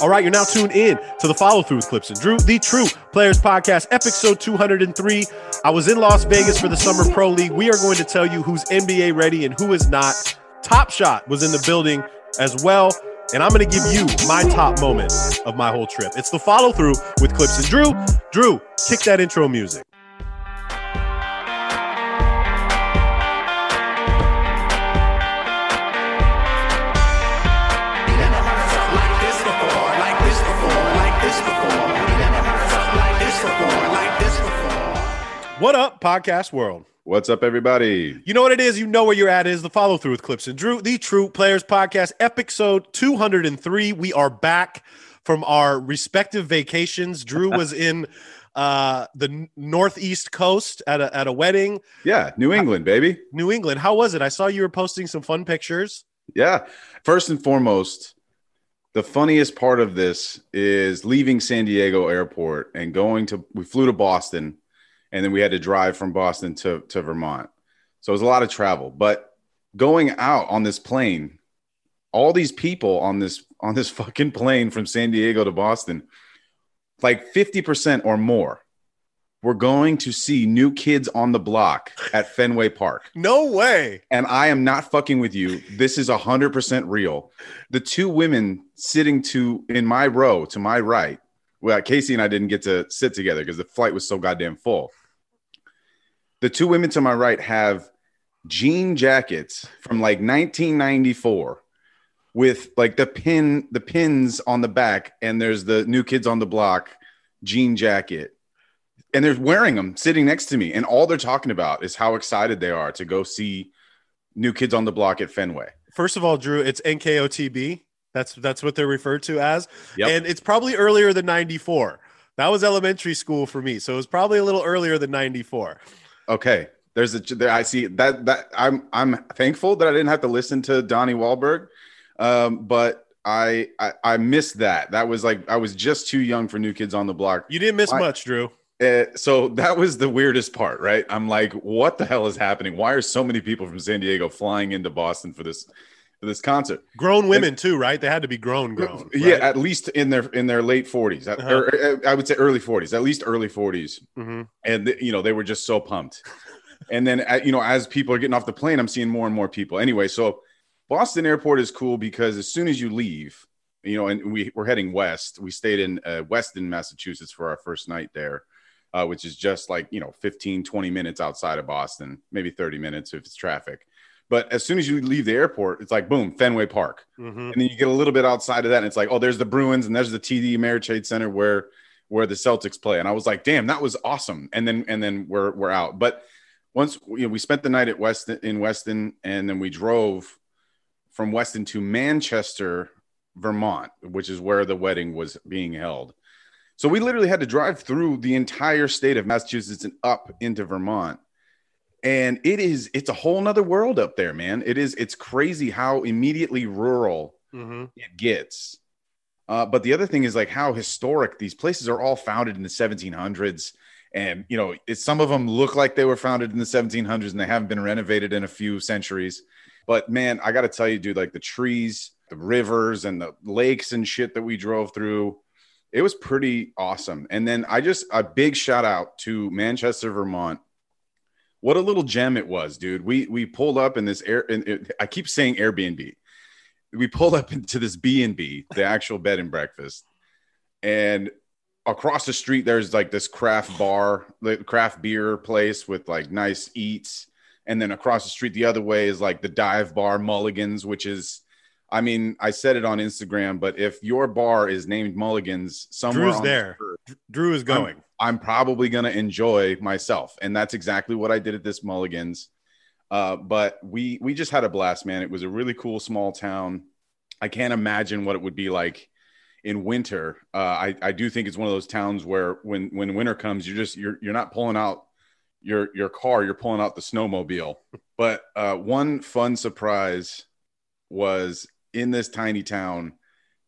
All right, you're now tuned in to the follow through with Clipps and Drew, the True Players Podcast, episode 203. I was in Las Vegas for the Summer Pro League. We are going to tell you who's NBA ready and who is not. Top Shot was in the building as well. And I'm going to give you my top moment of my whole trip. It's the follow through with Clipps and Drew. Drew, kick that intro music. What up, podcast world? What's up, everybody? You know what it is. You know where you're at. It is the follow through with Clipps and Drew, the True Players Podcast, episode 203. We are back from our respective vacations. Drew was in uh, the northeast coast at a at a wedding. Yeah, New England, baby. New England. How was it? I saw you were posting some fun pictures. Yeah. First and foremost, the funniest part of this is leaving San Diego Airport and going to. We flew to Boston and then we had to drive from Boston to, to Vermont. So it was a lot of travel. But going out on this plane, all these people on this on this fucking plane from San Diego to Boston, like 50% or more were going to see new kids on the block at Fenway Park. No way. And I am not fucking with you. This is 100% real. The two women sitting to in my row to my right, well, Casey and I didn't get to sit together because the flight was so goddamn full the two women to my right have jean jackets from like 1994 with like the pin the pins on the back and there's the new kids on the block jean jacket. And they're wearing them sitting next to me and all they're talking about is how excited they are to go see new kids on the block at fenway. First of all drew it's nkotb that's that's what they're referred to as. Yep. and it's probably earlier than 94 that was elementary school for me so it was probably a little earlier than 94 okay, there's a there, I see that that I'm I'm thankful that I didn't have to listen to Donnie Wahlberg, um, but I, I I missed that. That was like I was just too young for New Kids on the Block. You didn't miss I, much, Drew. Uh, so that was the weirdest part, right? I'm like, what the hell is happening? Why are so many people from San Diego flying into Boston for this this concert? Grown women and, too, right? They had to be grown, grown. Yeah, right? at least in their in their late 40s, uh-huh. or, I would say early 40s, at least early 40s, mm-hmm. and you know they were just so pumped and then uh, you know as people are getting off the plane i'm seeing more and more people anyway so boston airport is cool because as soon as you leave you know and we, we're heading west we stayed in uh, weston massachusetts for our first night there uh, which is just like you know 15 20 minutes outside of boston maybe 30 minutes if it's traffic but as soon as you leave the airport it's like boom fenway park mm-hmm. and then you get a little bit outside of that and it's like oh there's the bruins and there's the td ameritrade center where where the celtics play and i was like damn that was awesome and then and then we're we're out but once you know, we spent the night at Weston in Weston, and then we drove from Weston to Manchester, Vermont, which is where the wedding was being held. So we literally had to drive through the entire state of Massachusetts and up into Vermont. And it is, it's a whole nother world up there, man. It is, it's crazy how immediately rural mm-hmm. it gets. Uh, but the other thing is like how historic these places are all founded in the 1700s and you know it, some of them look like they were founded in the 1700s and they haven't been renovated in a few centuries but man i gotta tell you dude like the trees the rivers and the lakes and shit that we drove through it was pretty awesome and then i just a big shout out to manchester vermont what a little gem it was dude. We we pulled up in this air and i keep saying airbnb. We pulled up into this b&b the actual bed and breakfast. And across the street there's like this craft bar the craft beer place with like nice eats. And then across the street the other way is like the dive bar mulligans which is i mean i said it on instagram but if your bar is named mulligans somewhere drew's there. the drew is going. I'm, I'm, probably going to enjoy myself and that's exactly what i did at this mulligans uh, but we we just had a blast man it was a really cool small town i can't imagine what it would be like in winter. Uh, I, I do think it's one of those towns where when when winter comes, you're just you're you're not pulling out your your car, you're pulling out the snowmobile. But uh, one fun surprise was in this tiny town,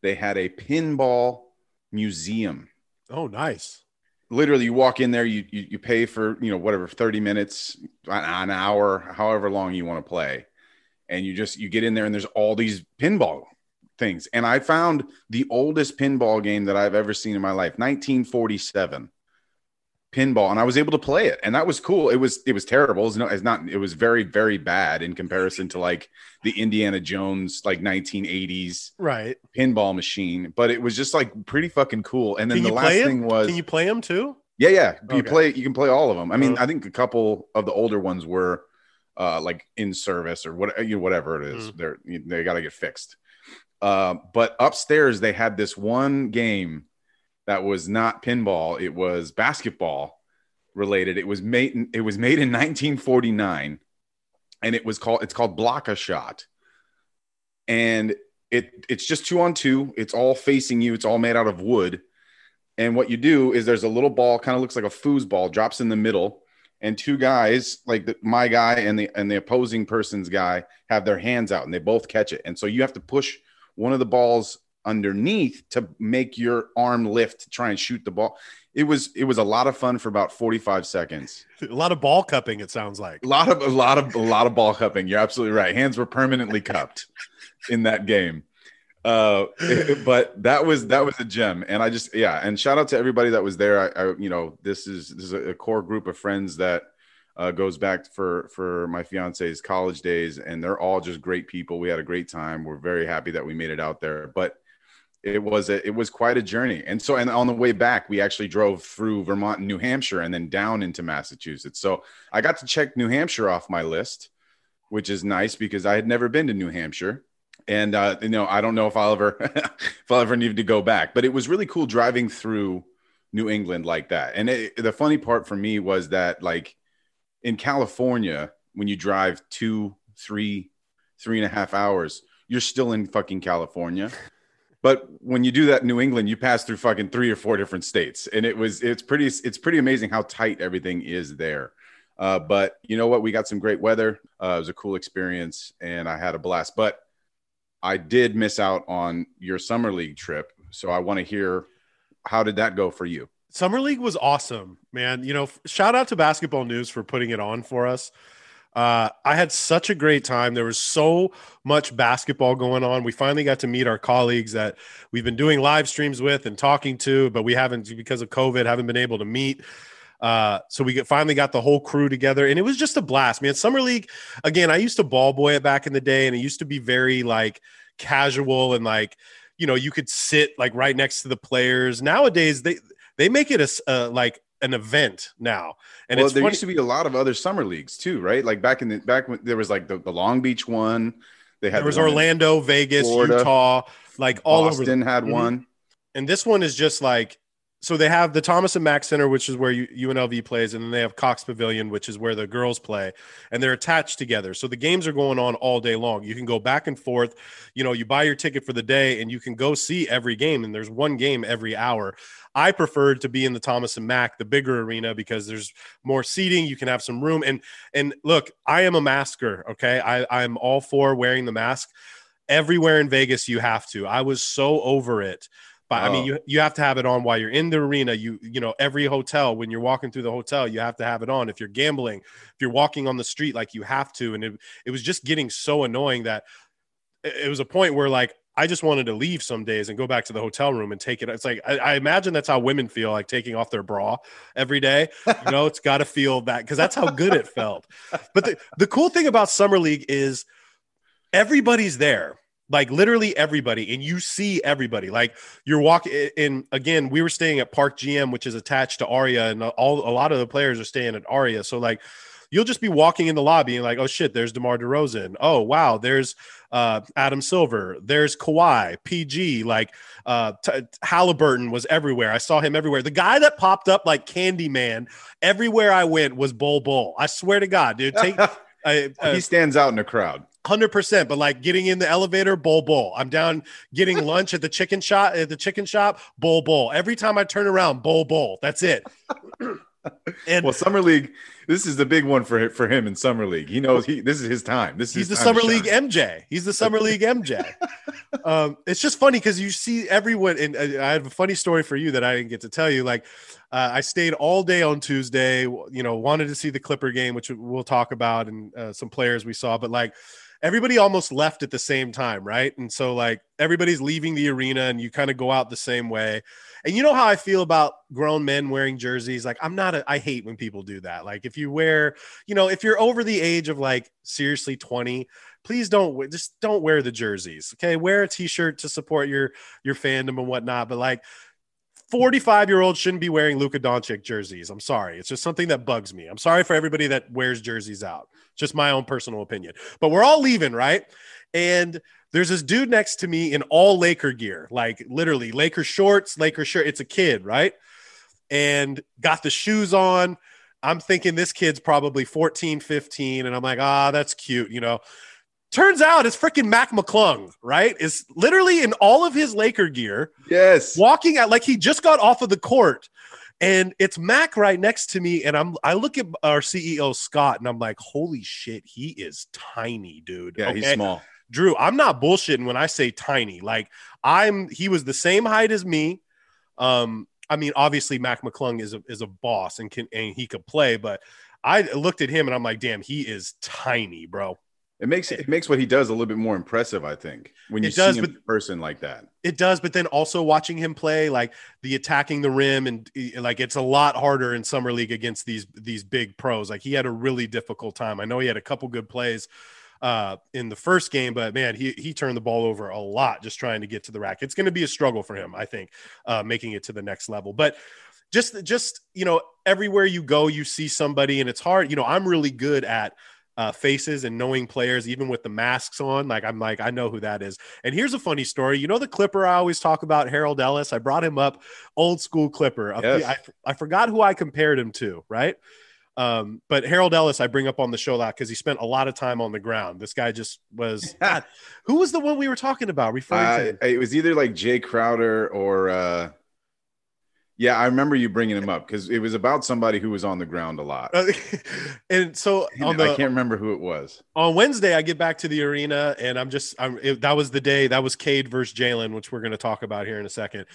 they had a pinball museum. Oh, nice. Literally, you walk in there, you you, you pay for you know whatever thirty minutes, an hour, however long you want to play and you just you get in there and there's all these pinball things. And I found the oldest pinball game that I've ever seen in my life, 1947 pinball and I was able to play it and that was cool. It was it was terrible. It was, it's not it was very very bad in comparison to like the Indiana Jones like 1980s right pinball machine, but it was just like pretty fucking cool. And then the last thing was Can you play them too? Yeah, yeah. You okay. play you can play all of them. I mean, uh-huh. I think a couple of the older ones were uh like in service or what you know, whatever it is. Mm. They're they got to get fixed. Uh, but upstairs they had this one game that was not pinball, it was basketball related. It was made it was made in 1949 and it was called it's called block a shot. And it it's just two on two. It's all facing you. It's all made out of wood. And what you do is there's a little ball, kind of looks like a foosball, drops in the middle, and two guys, like the, my guy and the and the opposing person's guy, have their hands out and they both catch it. And so you have to push one of the balls underneath to make your arm lift to try and shoot the ball. It was it was a lot of fun for about 45 seconds. A lot of ball cupping it sounds like. A lot of a lot of a lot of ball cupping. You're absolutely right. Hands were permanently cupped in that game. Uh but that was that was a gem and I just yeah, and shout out to everybody that was there. I, I you know, this is this is a core group of friends that uh, goes back for for my fiance's college days and they're all just great people we had a great time we're very happy that we made it out there but it was a, it was quite a journey. And so, and on the way back, we actually drove through Vermont and New Hampshire and then down into Massachusetts. So I got to check New Hampshire off my list, which is nice because I had never been to New Hampshire. And uh, you know, I don't know if I'll ever if I'll ever need to go back, but it was really cool driving through New England like that. And it, the funny part for me was that like in California, when you drive two, three, three and a half hours, you're still in fucking California. But when you do that in New England, you pass through fucking three or four different states, and it was it's pretty it's pretty amazing how tight everything is there. Uh, but you know what? We got some great weather. Uh, it was a cool experience, and I had a blast. But I did miss out on your summer league trip, so I want to hear how did that go for you? Summer league was awesome, man. You know, shout out to Basketball News for putting it on for us. Uh, I had such a great time. There was so much basketball going on. We finally got to meet our colleagues that we've been doing live streams with and talking to, but we haven't because of COVID haven't been able to meet. Uh, so we finally got the whole crew together, and it was just a blast, man. Summer league again. I used to ball boy it back in the day, and it used to be very like casual and like you know you could sit like right next to the players. Nowadays they they make it a, a like an event now. And well, there funny. used to be a lot of other summer leagues too, right? Like back in the back when there was like the, the Long Beach one. They had there was Orlando, Vegas, Florida, Utah, like all Boston over. Boston had mm-hmm. one. And this one is just like so they have the Thomas and Mack Center, which is where UNLV plays, and then they have Cox Pavilion, which is where the girls play, and they're attached together. So the games are going on all day long. You can go back and forth. You know, you buy your ticket for the day, and you can go see every game. And there's one game every hour. I preferred to be in the Thomas and Mack, the bigger arena, because there's more seating. You can have some room. And and look, I am a masker. Okay, I I'm all for wearing the mask. Everywhere in Vegas, you have to. I was so over it but oh. I mean, oh. you you have to have it on while you're in the arena. You you know, every hotel when you're walking through the hotel, you have to have it on. If you're gambling, if you're walking on the street, like you have to. And it it was just getting so annoying that it was a point where like I just wanted to leave some days and go back to the hotel room and take it. It's like I, I imagine that's how women feel like taking off their bra every day. You know, it's got to feel that because that's how good it felt. But the, the cool thing about summer league is everybody's there like literally everybody and you see everybody like you're walking in again we were staying at park MGM which is attached to aria and all a lot of the players are staying at aria so like you'll just be walking in the lobby and like oh shit there's demar DeRozan. oh wow there's uh, adam silver. There's Kawhi, pg like uh, T- Halliburton was everywhere. I saw him everywhere. The guy that popped up like candyman everywhere i went was Bol Bol. I swear to god dude take I, uh, he stands out in the crowd Hundred percent, but like getting in the elevator, Bol Bol. I'm down getting lunch at the chicken shop at the chicken shop, Bol Bol. Every time I turn around, Bol Bol. That's it. and well, summer league. This is the big one for for him in summer league. He knows he this is his time. This is he's the summer league MJ. He's the summer league MJ. Um, it's just funny because you see everyone. And uh, I have a funny story for you that I didn't get to tell you. Like uh, I stayed all day on Tuesday. You know, wanted to see the Clipper game, which we'll talk about, and uh, some players we saw. But like everybody almost left at the same time, right? And so like everybody's leaving the arena and you kind of go out the same way. And you know how I feel about grown men wearing jerseys? Like I'm not a, I hate when people do that. Like if you wear, you know, if you're over the age of like seriously 20, please don't just don't wear the jerseys. Okay. Wear a t-shirt to support your your fandom and whatnot. But like 45 year olds shouldn't be wearing Luka Doncic jerseys. I'm sorry. It's just something that bugs me. I'm sorry for everybody that wears jerseys out. Just my own personal opinion. But we're all leaving, right? And there's this dude next to me in all Laker gear, like literally Laker shorts, Laker shirt. It's a kid, right? And got the shoes on. I'm thinking this kid's probably 14, 15. And I'm like, ah, that's cute, you know. Turns out it's freaking Mac McClung, right? Is literally in all of his Laker gear. Yes. Walking out like he just got off of the court. And it's Mac right next to me. And I'm I look at our CEO Scott and I'm like, holy shit, he is tiny, dude. Yeah, okay? he's small. Drew, I'm not bullshitting when I say tiny. Like I'm he was the same height as me. Um, I mean, obviously Mac McClung is a is a boss and can and he could play, but I looked at him and I'm like, damn, he is tiny, bro. It makes it makes what he does a little bit more impressive, I think, when you it does, see him but, in person like that. It does, but then also watching him play, like the attacking the rim, and like it's a lot harder in summer league against these these big pros. Like he had a really difficult time. I know he had a couple good plays uh, in the first game, but man, he he turned the ball over a lot just trying to get to the rack. It's going to be a struggle for him, I think, uh, making it to the next level. But just just you know, everywhere you go, you see somebody, and it's hard. You know, I'm really good at uh, faces and knowing players, even with the masks on. Like I'm like, I know who that is. And here's a funny story. You know the Clipper I always talk about, Harold Ellis. I brought him up, old school Clipper. Yes. I, I forgot who I compared him to, right? Um, but Harold Ellis, I bring up on the show a lot because he spent a lot of time on the ground. This guy just was. God, who was the one we were talking about? Referring uh, to? It was either like Jae Crowder or. uh yeah, I remember you bringing him up because it was about somebody who was on the ground a lot. Uh, and so the, I can't remember who it was. On Wednesday, I get back to the arena and I'm just, I'm, it, that was the day that was Cade versus Jalen, which we're going to talk about here in a second.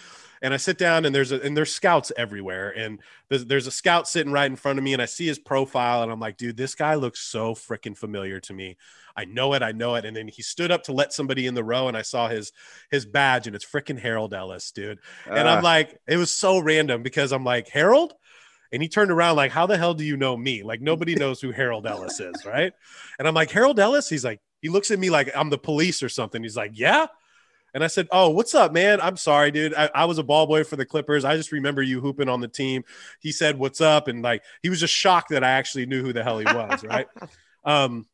And I sit down and there's a, and there's scouts everywhere. And there's, there's a scout sitting right in front of me and I see his profile and I'm like, dude, this guy looks so freaking familiar to me. I know it, I know it. And then he stood up to let somebody in the row, and I saw his his badge, and it's freaking Harold Ellis, dude. And uh. I'm ah. like, it was so random because I'm like, Harold? And he turned around like, how the hell do you know me? Like nobody knows who Harold Ellis is, right? And I'm like, Harold Ellis? He's like, he looks at me like I'm the police or something. He's like, yeah. And I said, Oh, what's up, man? I'm sorry, dude. I, I, was a ball boy for the Clippers. I just remember you hooping on the team. He said, What's up? And like, he was just shocked that I actually knew who the hell he was, right? um,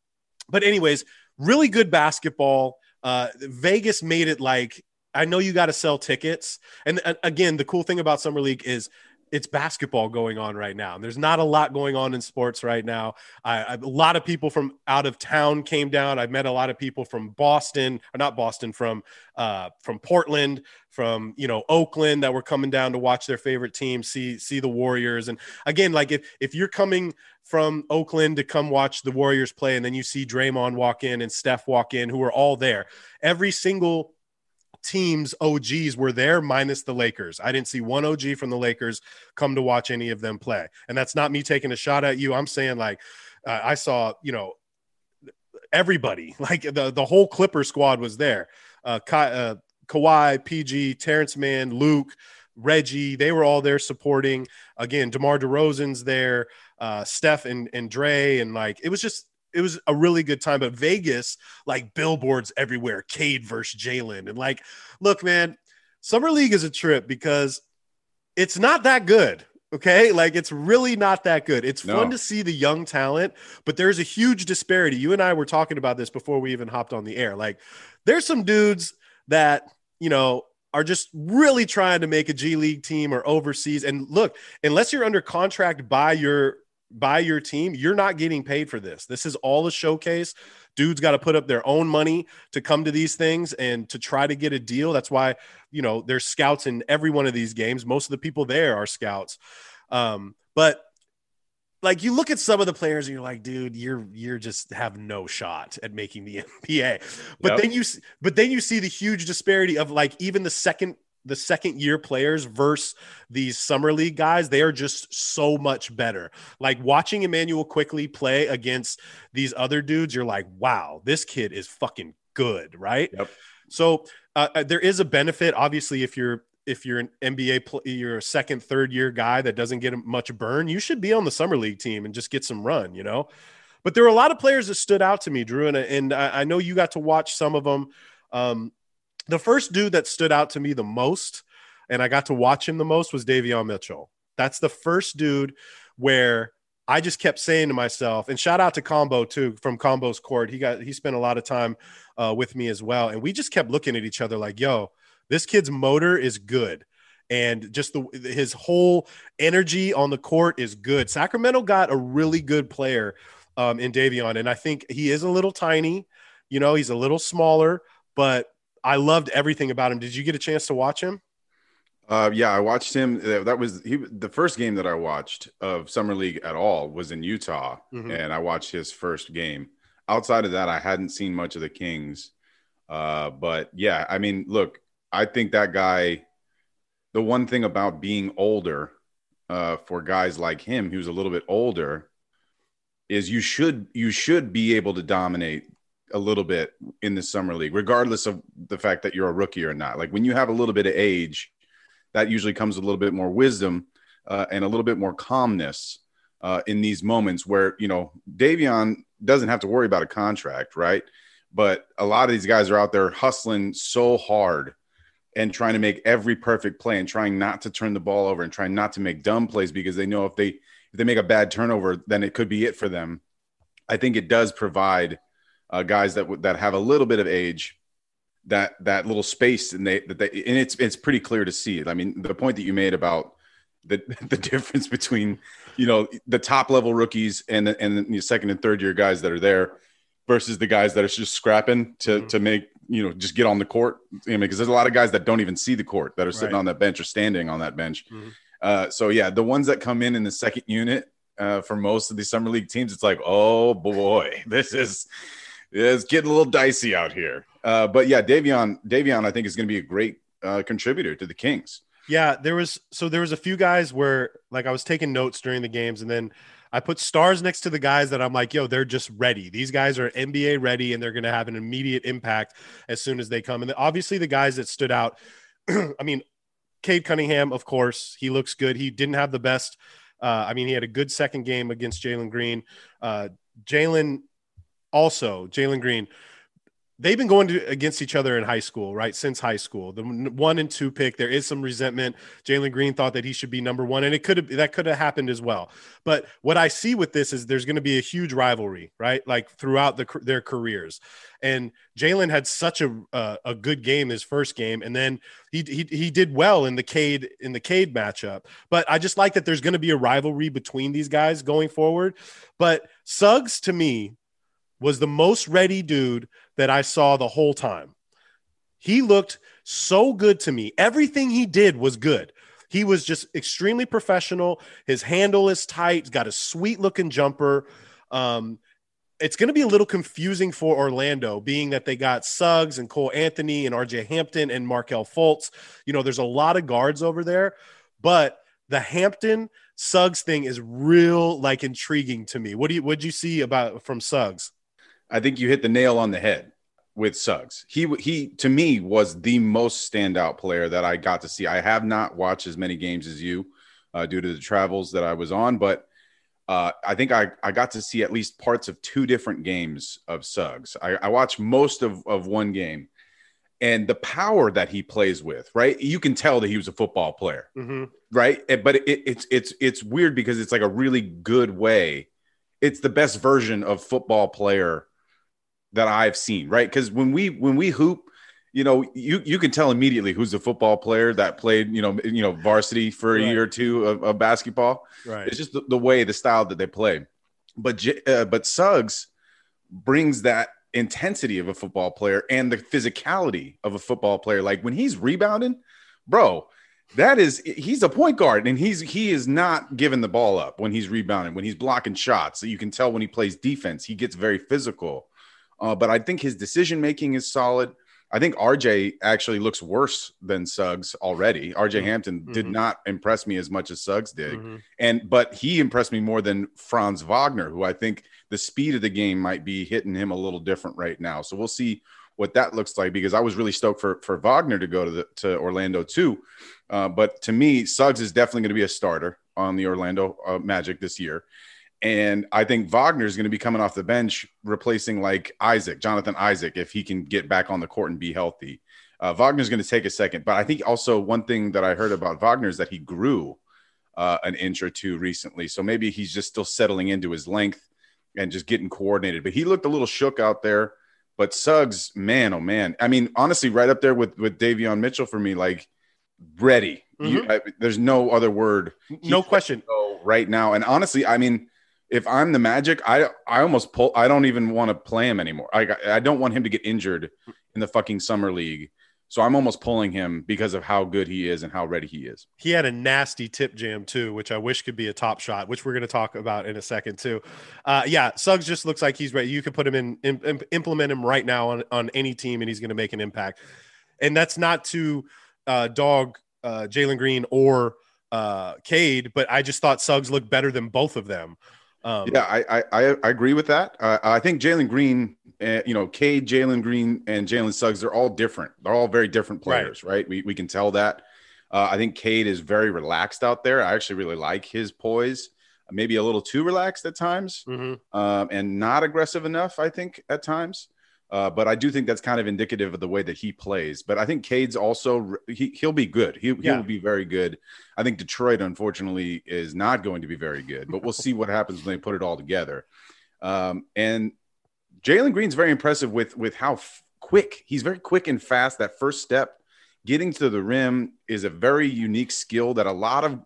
but, anyways, really good basketball. Uh, Vegas made it like I know you got to sell tickets, and uh, again, the cool thing about summer league is it's basketball going on right now. There's not a lot going on in sports right now. I, I, a lot of people from out of town came down. I've met a lot of people from Boston, or not Boston, from uh, from Portland, from you know Oakland that were coming down to watch their favorite team, see see the Warriors. And again, like if if you're coming from Oakland to come watch the Warriors play, and then you see Draymond walk in and Steph walk in, who are all there, every single teams OGs were there minus the Lakers. I didn't see one OG from the Lakers come to watch any of them play. And that's not me taking a shot at you. I'm saying like uh, I saw, you know, everybody, like the the whole Clipper squad was there. Uh, Ka- uh Kawhi, PG, Terance Mann, Luke, Reggie, they were all there supporting. Again, DeMar DeRozan's there, uh, Steph and, and Dre, and like it was just it was a really good time. But Vegas, like billboards everywhere, Cade versus Jalen. And like, look, man, Summer League is a trip because it's not that good. Okay. Like it's really not that good. It's no. fun to see the young talent, but there's a huge disparity. You and I were talking about this before we even hopped on the air. Like there's some dudes that, you know, are just really trying to make a G League team or overseas. And look, unless you're under contract by your by your team, you're not getting paid for this. This is all a showcase. Dudes got to put up their own money to come to these things and to try to get a deal. That's why, you know, there's scouts in every one of these games. Most of the people there are scouts. Um, but like you look at some of the players and you're like, dude, you're you're just have no shot at making the NBA. But yep. then you but then you see the huge disparity of like even the second the second year players versus these summer league guys, they are just so much better. Like watching Immanuel Quickley play against these other dudes, you're like, wow, this kid is fucking good, right? Yep. So uh, uh there is a benefit, obviously, if you're if you're an NBA, pl- you're a second, third year guy that doesn't get much burn, you should be on the summer league team and just get some run, you know. But there were a lot of players that stood out to me, Drew, and, and I, I know you got to watch some of them. Um, the first dude that stood out to me the most, and I got to watch him the most, was Davion Mitchell. That's the first dude where I just kept saying to myself, and shout out to Combo too from Combo's court. He got he spent a lot of time uh, with me as well, and we just kept looking at each other like, "Yo, this kid's motor is good." and just the his whole energy on the court is good. Sacramento got a really good player um, in Davion, and I think he is a little tiny. You know, he's a little smaller, but I loved everything about him. Did you get a chance to watch him? Uh, yeah, I watched him. That was he. The first game that I watched of summer league at all was in Utah, mm-hmm. and I watched his first game. Outside of that, I hadn't seen much of the Kings. Uh, but yeah, I mean, look, I think that guy. The one thing about being older, uh, for guys like him, who's a little bit older, is you should you should be able to dominate a little bit in the summer league, regardless of the fact that you're a rookie or not. Like when you have a little bit of age, that usually comes with a little bit more wisdom uh, and a little bit more calmness uh, in these moments where you know Davion doesn't have to worry about a contract, right? But a lot of these guys are out there hustling so hard and trying to make every perfect play and trying not to turn the ball over and trying not to make dumb plays because they know if they if they make a bad turnover, then it could be it for them. I think it does provide uh, guys that that have a little bit of age that that little space and they that they and it's it's pretty clear to see it. I mean, the point that you made about the the difference between you know the top level rookies and the, and the second and third year guys that are there versus the guys that are just scrapping to mm-hmm. to make you know just get on the court. I mean, because there's a lot of guys that don't even see the court that are sitting right. on that bench or standing on that bench. Mm-hmm. Uh, so yeah, the ones that come in in the second unit uh, for most of the summer league teams, it's like, oh boy, this is it's getting a little dicey out here. Uh, but yeah, Davion, Davion, I think is going to be a great uh, contributor to the Kings. Yeah, there was so there was a few guys where like I was taking notes during the games, and then I put stars next to the guys that I'm like, yo, they're just ready. These guys are NBA ready, and they're going to have an immediate impact as soon as they come. And obviously, the guys that stood out, I mean, Cade Cunningham, of course, he looks good. He didn't have the best. Uh, I mean, he had a good second game against Jalen Green. Uh, Jalen also, Jalen Green, they've been going to, against each other in high school, right? Since high school, the one and two pick, there is some resentment. Jalen Green thought that he should be number one, and it could have that could have happened as well. But what I see with this is there's going to be a huge rivalry, right? Like throughout the, their careers. And Jalen had such a uh, a good game his first game, and then he, he he did well in the Cade in the Cade matchup. But I just like that there's going to be a rivalry between these guys going forward. But Suggs to me was the most ready dude that I saw the whole time. He looked so good to me. Everything he did was good. He was just extremely professional. His handle is tight. He's got a sweet looking jumper. Um, it's going to be a little confusing for Orlando, being that they got Suggs and Cole Anthony and RJ Hampton and Markelle Fultz. You know, there's a lot of guards over there, but the Hampton Suggs thing is real, like intriguing to me. What do you what do you see about from Suggs? I think you hit the nail on the head with Suggs. He he to me was the most standout player that I got to see. I have not watched as many games as you uh, due to the travels that I was on, but uh, I think I, I got to see at least parts of two different games of Suggs. I, I watched most of, of one game and the power that he plays with, right? You can tell that he was a football player, mm-hmm. right? But it, it's it's it's weird because it's like a really good way. It's the best version of football player that I've seen, right? Because when we when we hoop, you know, you you can tell immediately who's a football player that played, you know, you know, varsity for a right. year or two of, of, basketball. Right. It's just the, the, way, the style that they play. But uh, but Suggs brings that intensity of a football player and the physicality of a football player. Like when he's rebounding, bro, that is he's a point guard and he's he is not giving the ball up when he's rebounding when he's blocking shots so you can tell when he plays defense he gets very physical uh, but I think his decision making is solid. I think RJ actually looks worse than Suggs already. RJ mm-hmm. Hampton mm-hmm. did not impress me as much as Suggs did. Mm-hmm. And but he impressed me more than Franz Wagner, who I think the speed of the game might be hitting him a little different right now. So we'll see what that looks like because I was really stoked for for Wagner to go to the, to Orlando too. Uh, but to me, Suggs is definitely going to be a starter on the Orlando uh, Magic this year. And I think Wagner is going to be coming off the bench, replacing like Isaac, Jonathan Isaac, if he can get back on the court and be healthy. Uh, Wagner's going to take a second. But I think also one thing that I heard about Wagner is that he grew uh, an inch or two recently. So maybe he's just still settling into his length and just getting coordinated. But he looked a little shook out there. But Suggs, man, oh man. I mean, honestly, right up there with with Davion Mitchell for me, like ready. Mm-hmm. You, I, there's no other word. no question. Right now, and honestly, I mean, if I'm the Magic, I I almost pull. I don't even want to play him anymore. I I don't want him to get injured in the fucking summer league. So I'm almost pulling him because of how good he is and how ready he is. He had a nasty tip jam too, which I wish could be a top shot, which we're going to talk about in a second too. Uh, yeah, Suggs just looks like he's ready. You could put him in, in implement him right now on on any team, and he's going to make an impact. And that's not to uh, dog uh, Jalen Green or uh, Cade, but I just thought Suggs looked better than both of them. Um, yeah, I, I I agree with that. Uh, I think Jalen Green, uh, you know, Cade, Jalen Green, and Jalen Suggs, they're all different. They're all very different players, right? right? We we can tell that. Uh, I think Cade is very relaxed out there. I actually really like his poise. Maybe a little too relaxed at times, mm-hmm. um, and not aggressive enough. I think at times. Uh, but I do think that's kind of indicative of the way that he plays. But I think Cade's also he he'll be good. He yeah. he will be very good. I think Detroit, unfortunately, is not going to be very good. But we'll see what happens when they put it all together. Um, and Jalen Green's very impressive with with how f- quick he's very quick and fast. That first step, getting to the rim, is a very unique skill that a lot of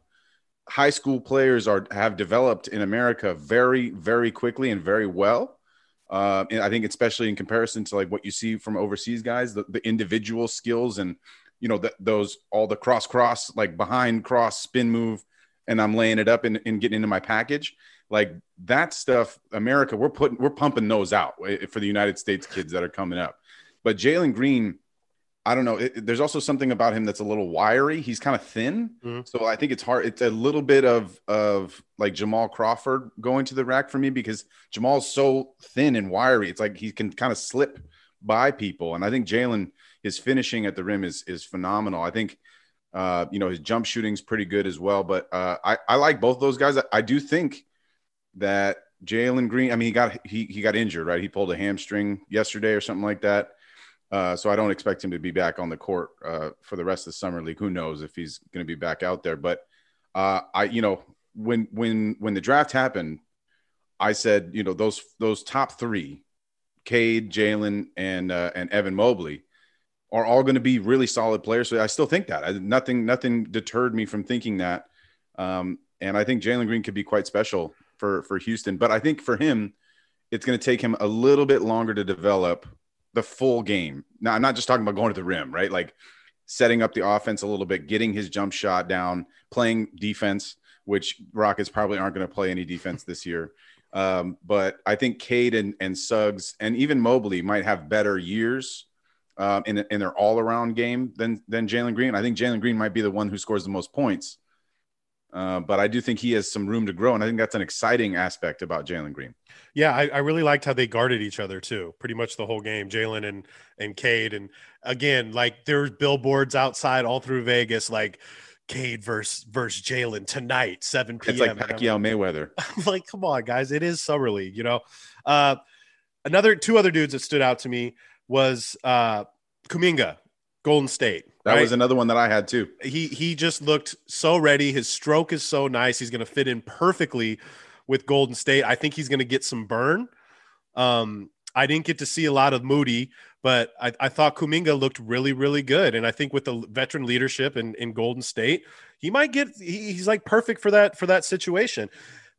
high school players are have developed in America very very quickly and very well. Uh, and I think especially in comparison to like what you see from overseas guys, the, the individual skills and you know the, those all the cross cross like behind cross spin move, and I'm laying it up and, and getting into my package like that stuff. America, we're putting we're pumping those out eh, for the United States kids that are coming up. But Jalen Green I don't know. It, there's also something about him that's a little wiry. He's kind of thin, mm-hmm. so I think it's hard. It's a little bit of of like Jamal Crawford going to the rack for me because Jamal's so thin and wiry. It's like he can kind of slip by people, and I think Jalen his finishing at the rim is is phenomenal. I think uh, you know his jump shooting's pretty good as well. But uh, I I like both those guys. I, I do think that Jalen Green. I mean, he got he he got injured, right? He pulled a hamstring yesterday or something like that. Uh, so I don't expect him to be back on the court uh, for the rest of the summer league. Who knows if he's going to be back out there? But uh, I, you know, when when when the draft happened, I said, you know, those those top three, Cade, Jalen, and uh, and Evan Mobley, are all going to be really solid players. So I still think that. I, nothing nothing deterred me from thinking that. Um, and I think Jalen Green could be quite special for for Houston. But I think for him, it's going to take him a little bit longer to develop the full game. Now, I'm not just talking about going to the rim, right? Like setting up the offense a little bit, getting his jump shot down, playing defense, which Rockets probably aren't going to play any defense this year. Um, but I think Cade and, and Suggs and even Mobley might have better years um, in, in their all around game than, than Jalen Green. I think Jalen Green might be the one who scores the most points. Uh, but I do think he has some room to grow, and I think that's an exciting aspect about Jalen Green. Yeah, I, I, really liked how they guarded each other too, pretty much the whole game. Jalen and and Cade, and again, like there's billboards outside all through Vegas, like Cade versus versus Jalen tonight, seven p.m. It's like Pacquiao I'm, Mayweather. I'm like, come on, guys, it is summer league, you know. Uh, another two other dudes that stood out to me was uh, Kuminga, Golden State. That right? was another one that I had too. He he just looked so ready. His stroke is so nice. He's going to fit in perfectly with Golden State. I think he's going to get some burn. Um, I didn't get to see a lot of Moody, but I, I, thought Kuminga looked really, really good. And I think with the veteran leadership in, in Golden State, he might get he, he's like perfect for that for that situation.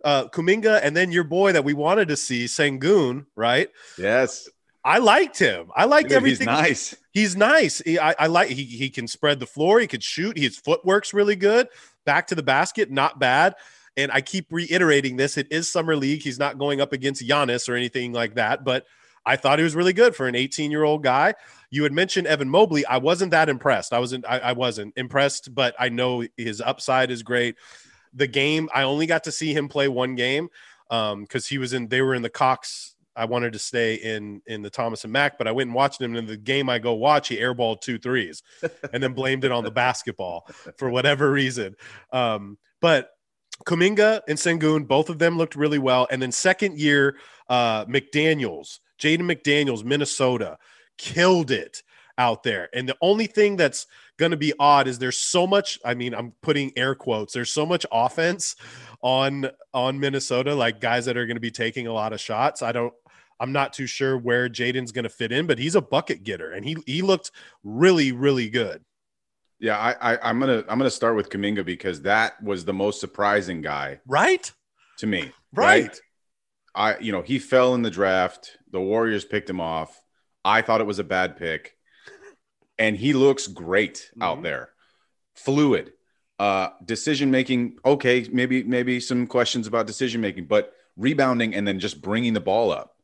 Uh, Kuminga and then your boy that we wanted to see, Sengun, right? Yes. I liked him. I liked Dude, everything. He's nice. He's nice. He, I, I, like he he can spread the floor. He could shoot. His footwork's really good. Back to the basket, not bad. And I keep reiterating this. It is summer league. He's not going up against Giannis or anything like that. But I thought he was really good for an 18 year old guy. You had mentioned Evan Mobley. I wasn't that impressed. I wasn't. I, I wasn't impressed, but I know his upside is great. The game, I only got to see him play one game because um, he was in. They were in the Cox. I wanted to stay in in the Thomas and Mack, but I went and watched him. And in the game I go watch, he airballed two threes, and then blamed it on the basketball for whatever reason. Um, but Kuminga and Sengun, both of them looked really well. And then second year, uh, McDaniels, Jaden McDaniels, Minnesota, killed it out there. And the only thing that's going to be odd is there's so much. I mean, I'm putting air quotes. There's so much offense on on Minnesota, like guys that are going to be taking a lot of shots. I don't. I'm not too sure where Jaden's going to fit in, but he's a bucket getter, and he he looked really really good. Yeah, I, I am gonna I'm gonna start with Kuminga because that was the most surprising guy, right? To me, right? right? I you know he fell in the draft. The Warriors picked him off. I thought it was a bad pick, and he looks great mm-hmm. out there, fluid, uh, decision making. Okay, maybe maybe some questions about decision making, but rebounding and then just bringing the ball up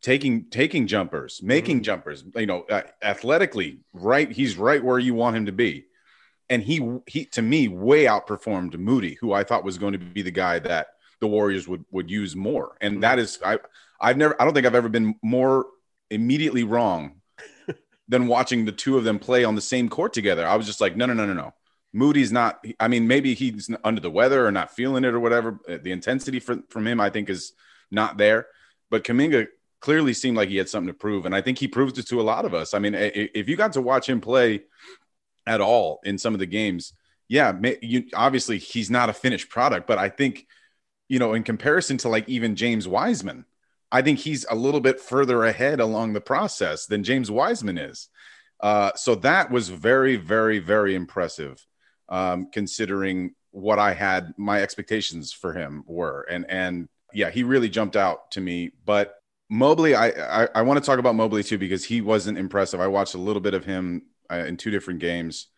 taking taking jumpers, making mm-hmm. jumpers. You know, uh, athletically, right? He's right where you want him to be and he he to me way outperformed Moody, who I thought was going to be the guy that the Warriors would would use more. And mm-hmm. that is I I've never I don't think I've ever been more immediately wrong than watching the two of them play on the same court together. I was just like, no, no, no, no, no. Moody's not. I mean, maybe he's under the weather or not feeling it or whatever. Uh, the intensity for, from him, I think, is not there. But Kuminga clearly seemed like he had something to prove, and I think he proved it to a lot of us. I mean, if you got to watch him play at all in some of the games. Yeah, you, obviously he's not a finished product, but I think you know in comparison to like even James Wiseman, I think he's a little bit further ahead along the process than James Wiseman is. Uh, so that was very, very, very impressive, um, considering what I had my expectations for him were, and and yeah, he really jumped out to me. But Mobley, I I, I want to talk about Mobley too because he wasn't impressive. I watched a little bit of him uh, in two different games.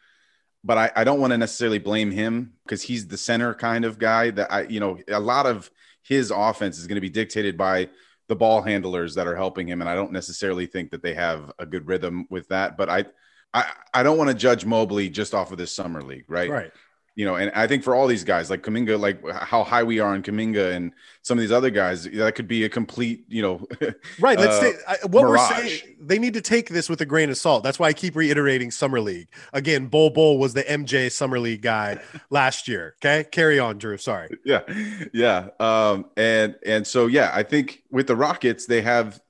But I, I don't want to necessarily blame him because he's the center kind of guy that I, you know, a lot of his offense is going to be dictated by the ball handlers that are helping him. And I don't necessarily think that they have a good rhythm with that. But I, I, I don't want to judge Mobley just off of this summer league, right? Right you know, and I think for all these guys, like Kuminga, like how high we are on Kuminga and some of these other guys, that could be a complete, you know, right. Let's uh, say what mirage. we're saying. They need to take this with a grain of salt. That's why I keep reiterating Summer League again. Bol Bol was the MJ Summer League guy last year. Okay, carry on, Drew. Sorry. Yeah, yeah, um, and and so yeah, I think with the Rockets they have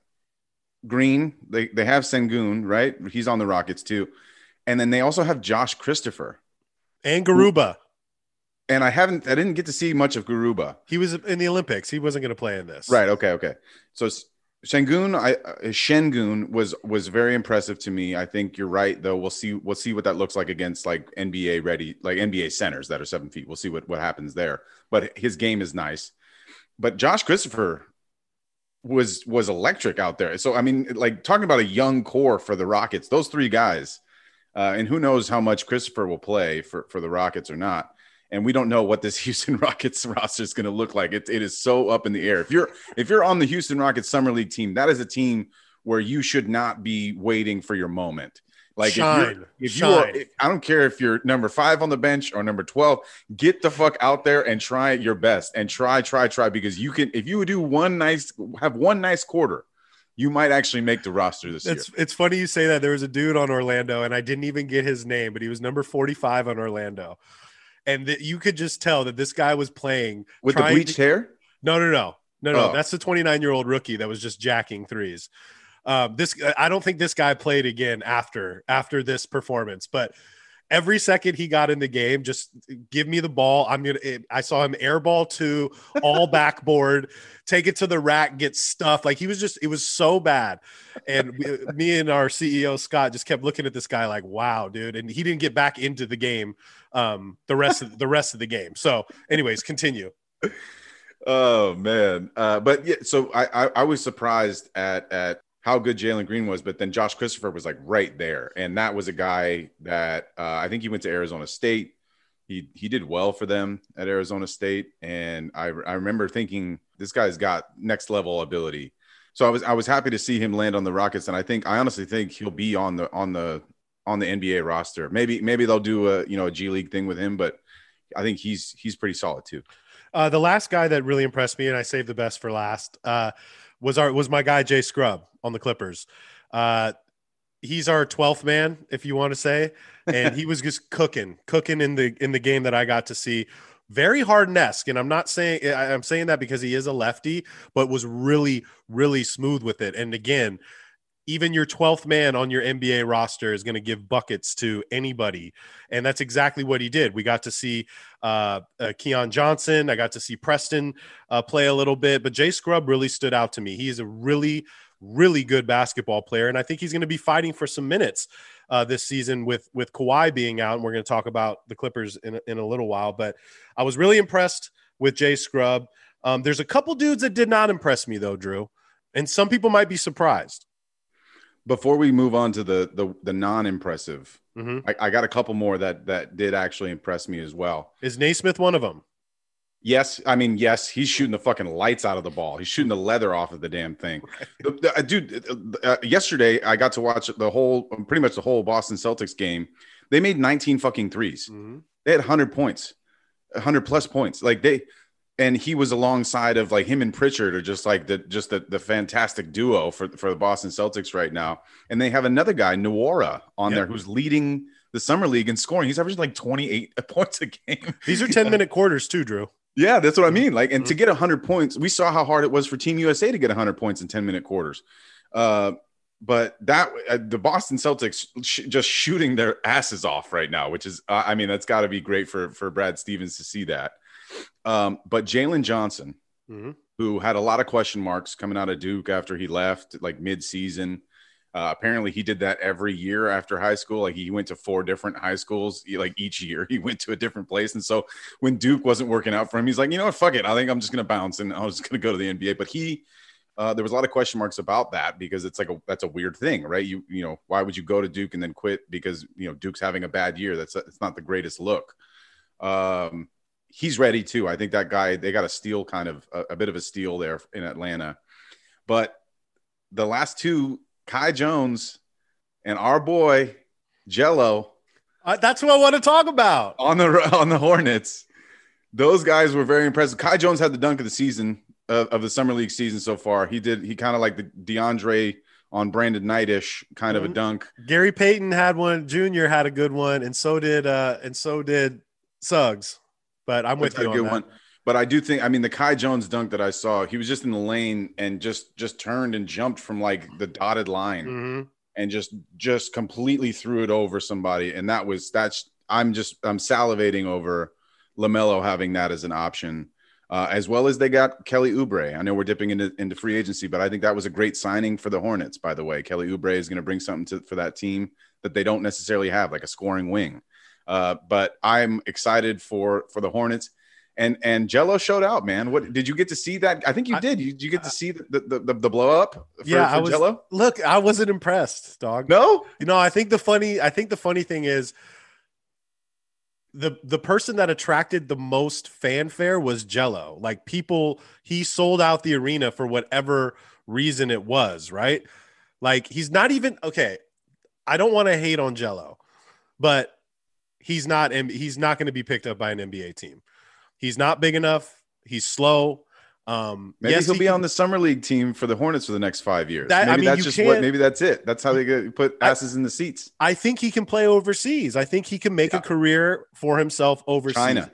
Green, they they have Sengun, right? He's on the Rockets too, and then they also have Josh Christopher and Garuba and I haven't, I didn't get to see much of Garuba. He was in the Olympics. He wasn't going to play in this. Right. Okay. Okay. So Sengun I uh, Sengun was was very impressive to me. I think you're right, though. We'll see. We'll see what that looks like against like NBA ready, like NBA centers that are seven feet. We'll see what what happens there. But his game is nice. But Josh Christopher was was electric out there. So I mean, like talking about a young core for the Rockets, those three guys, uh, and who knows how much Christopher will play for for the Rockets or not and we don't know what this Houston Rockets roster is going to look like. It, it is so up in the air. If you're if you're on the Houston Rockets summer league team, that is a team where you should not be waiting for your moment. Like Shine. if you're, if you are, I don't care if you're number five on the bench or number twelve, get the fuck out there and try your best and try, try, try because you can. If you would do one nice, have one nice quarter, you might actually make the roster this it's, year. It's funny you say that. There was a dude on Orlando, and I didn't even get his name, but he was number 45 on Orlando and that you could just tell that this guy was playing with the bleached to, hair. No, no, no, no, no. Oh. That's the 29 year old rookie that was just jacking threes. Um, this I don't think this guy played again after after this performance, but every second he got in the game, just give me the ball. I'm gonna. I saw him airball to all backboard, take it to the rack, get stuffed. Like he was just. It was so bad, and me and our CEO Scott just kept looking at this guy like, "Wow, dude!" And he didn't get back into the game um, the rest of the rest of the game. So, anyways, continue. Oh man, uh, but yeah. So I, I I was surprised at at how good Jalen Green was, but then Josh Christopher was like right there, and that was a guy that uh, I think he went to Arizona State. He he did well for them at Arizona State, and I I remember thinking this guy's got next level ability. So I was I was happy to see him land on the Rockets, and I think I honestly think he'll be on the on the on the NBA roster. Maybe maybe they'll do a you know a G League thing with him, but I think he's he's pretty solid too. Uh, the last guy that really impressed me, and I saved the best for last, uh, was our was my guy Jay Scrubb on the Clippers. Uh, he's our 12th man, if you want to say, and he was just cooking, cooking in the in the game that I got to see. Very Harden-esque, and I'm not saying I'm saying that because he is a lefty, but was really really smooth with it. And again, even your 12th man on your NBA roster is going to give buckets to anybody. And that's exactly what he did. We got to see uh, uh, Keon Johnson. I got to see Preston uh, play a little bit, but Jay Scrubb really stood out to me. He is a really, really good basketball player. And I think he's going to be fighting for some minutes uh, this season with, with Kawhi being out. And we're going to talk about the Clippers in, in a little while. But I was really impressed with Jay Scrubb. Um, there's a couple dudes that did not impress me, though, Drew. And some people might be surprised before we move on to the the, the non-impressive mm-hmm. I, I, got a couple more that that did actually impress me as well. Is Nesmith one of them yes i mean yes he's shooting the fucking lights out of the ball. He's shooting the leather off of the damn thing. The, the, uh, dude uh, uh, yesterday i got to watch the whole pretty much the whole boston celtics game. They made 19 fucking 3s mm-hmm. they had 100 points 100 plus points. Like they and he was alongside of like him and Pritchard are just like the just the, the fantastic duo for for the Boston Celtics right now. And they have another guy, Nwora, on yep. there who's leading the summer league in scoring. He's averaging like 28 points a game. These are 10 minute quarters too, Drew. Yeah, that's what I mean. Like, and mm-hmm. to get 100 points, we saw how hard it was for Team USA to get 100 points in 10 minute quarters. Uh, but that uh, the Boston Celtics sh- just shooting their asses off right now, which is, uh, I mean, that's got to be great for for Brad Stevens to see that. Um, but Jalen Johnson, mm-hmm. who had a lot of question marks coming out of Duke after he left, like mid-season. Uh, apparently, he did that every year after high school. Like he went to four different high schools. He, like each year, he went to a different place. And so when Duke wasn't working out for him, he's like, you know what, fuck it. I think I'm just gonna bounce and I was just gonna go to the NBA. But he, uh, there was a lot of question marks about that because it's like a that's a weird thing, right? You you know why would you go to Duke and then quit because you know Duke's having a bad year? That's it's not the greatest look. Um, he's ready too. I think that guy they got a steal kind of a, a, bit of a steal there in Atlanta. But the last two, Kai Jones and our boy Gelo. Uh, that's what I want to talk about on the on the Hornets. Those guys were very impressive. Kai Jones had the dunk of the season of, of the summer league season so far. He did he kind of like the DeAndre on Brandon Knightish kind mm-hmm. of a mm-hmm. dunk. Gary Payton had one. Junior had a good one, and so did uh and so did Suggs. But I'm with That's you a good on one. But I do think, I mean, the Kai Jones dunk that I saw, he was just in the lane and just just turned and jumped from like the dotted line mm-hmm. and just just completely threw it over somebody. And that was that's I'm just I'm salivating over Lamelo having that as an option. Uh, as well as they got Kelly Oubre. I know we're dipping into, into free agency, but I think that was a great signing for the Hornets, by the way. Kelly Oubre is going to bring something to, for that team that they don't necessarily have, like a scoring wing. Uh, but I'm excited for for the Hornets. And and Gelo showed out, man. What did you get to see that? I think you did. You, did you get to see the the, the, the blow up? For, yeah, for I was. Gelo? Look, I wasn't impressed, dog. No, you know, I think the funny. I think the funny thing is the the person that attracted the most fanfare was Gelo. Like people, he sold out the arena for whatever reason it was, right? Like he's not even okay. I don't want to hate on Gelo, but he's not he's not going to be picked up by an NBA team. He's not big enough. He's slow. Um, maybe yes, he'll he be can, on the summer league team for the Hornets for the next five years. That, maybe I mean, that's just what. Maybe that's it. That's how they get put asses I, in the seats. I think he can play overseas. I think he can make yeah. a career for himself overseas. China,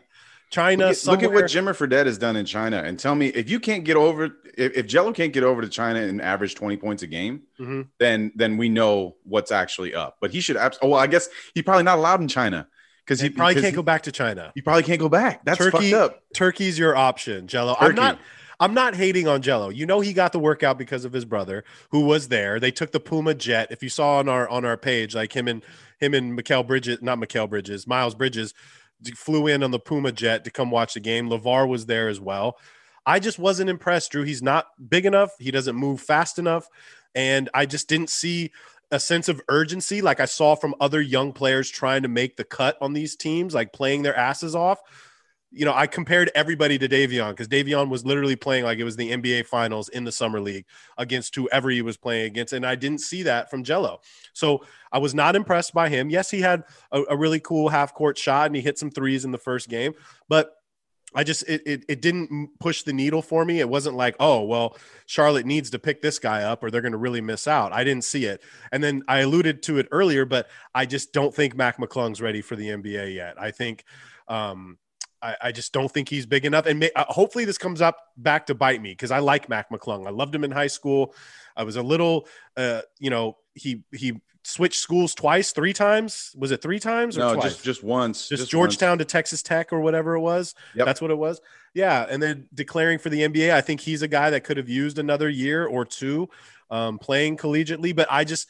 China. Look at, look at, what Jimmer Fredette has done in China, and tell me if you can't get over if, if Gelo can't get over to China and average twenty points a game, mm-hmm. then then we know what's actually up. But he should. Abs- oh, well, I guess he's probably not allowed in China because he probably can't go back to China. You probably can't go back. That's Turkey, fucked up. Turkey's your option, Gelo. Turkey. I'm not. I'm not hating on Gelo. You know he got the workout because of his brother who was there. They took the Puma jet. If you saw on our on our page, like him and him and Mikal Bridges, not Mikal Bridges, Miles Bridges flew in on the Puma jet to come watch the game. LaVar was there as well. I just wasn't impressed, Drew. He's not big enough. He doesn't move fast enough. And I just didn't see a sense of urgency like I saw from other young players trying to make the cut on these teams, like playing their asses off. you know, I compared everybody to Davion because Davion was literally playing like it was the NBA finals in the summer league against whoever he was playing against. And I didn't see that from Gelo. So I was not impressed by him. Yes, he had a, a really cool half court shot and he hit some threes in the first game, but I just it, it, it didn't push the needle for me. It wasn't like, oh well, Charlotte needs to pick this guy up or they're going to really miss out. I didn't see it, and then I alluded to it earlier, but I just don't think Mac McClung's ready for the NBA yet. I think um, I, I, just don't think he's big enough. And may, uh, hopefully this comes up back to bite me because I like Mac McClung. I loved him in high school. I was a little, uh, you know, he he switched schools twice, three times. Was it three times or no, twice? just just once. Just, just Georgetown once. to Texas Tech or whatever it was. Yep. That's what it was. Yeah, and then declaring for the NBA. I think he's a guy that could have used another year or two um, playing collegiately. But I just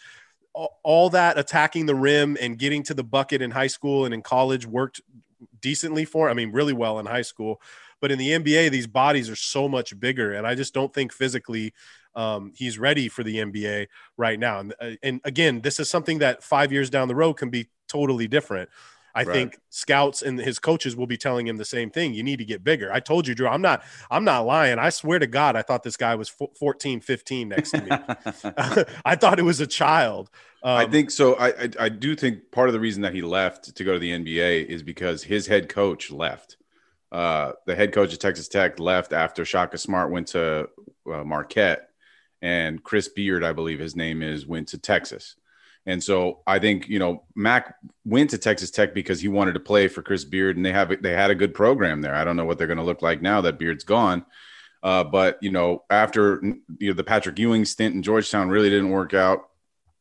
all that attacking the rim and getting to the bucket in high school and in college worked decently for. I mean, really well in high school, but in the NBA, these bodies are so much bigger, and I just don't think physically um, he's ready for the NBA right now. And, uh, and again, this is something that five years down the road can be totally different. I right. think scouts and his coaches will be telling him the same thing. You need to get bigger. I told you, Drew, I'm not, I'm not lying. I swear to God, I thought this guy was 14, 15 next to me. I thought it was a child. Um, I think so. I, I, I do think part of the reason that he left to go to the NBA is because his head coach left. Uh, the head coach of Texas Tech left after Shaka Smart went to uh, Marquette, and Chris Beard, I believe his name is, went to Texas. And so I think you know Mac went to Texas Tech because he wanted to play for Chris Beard, and they have they had a good program there. I don't know what they're going to look like now that Beard's gone, uh, but you know after you know the Patrick Ewing stint in Georgetown really didn't work out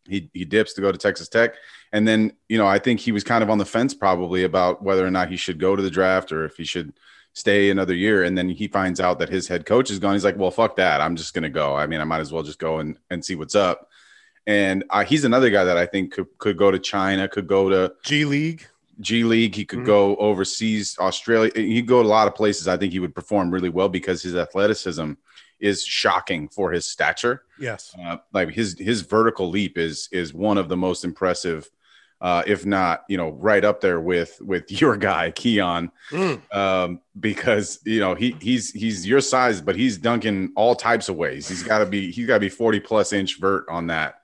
he he dips to go to Texas Tech, and then you know I think he was kind of on the fence probably about whether or not he should go to the draft or if he should stay another year. And then he finds out that his head coach is gone. He's like, well, fuck that. I'm just gonna go. I mean, I might as well just go and and see what's up. And uh, he's another guy that I think could could go to China, could go to G League. G League. He could mm-hmm. go overseas, Australia. He'd go to a lot of places. I think he would perform really well because his athleticism is shocking for his stature. Yes, uh, like his his vertical leap is is one of the most impressive, uh, if not you know right up there with with your guy Keon, mm. um, because you know he he's he's your size, but he's dunking all types of ways. He's got to be he's got to be forty plus inch vert on that.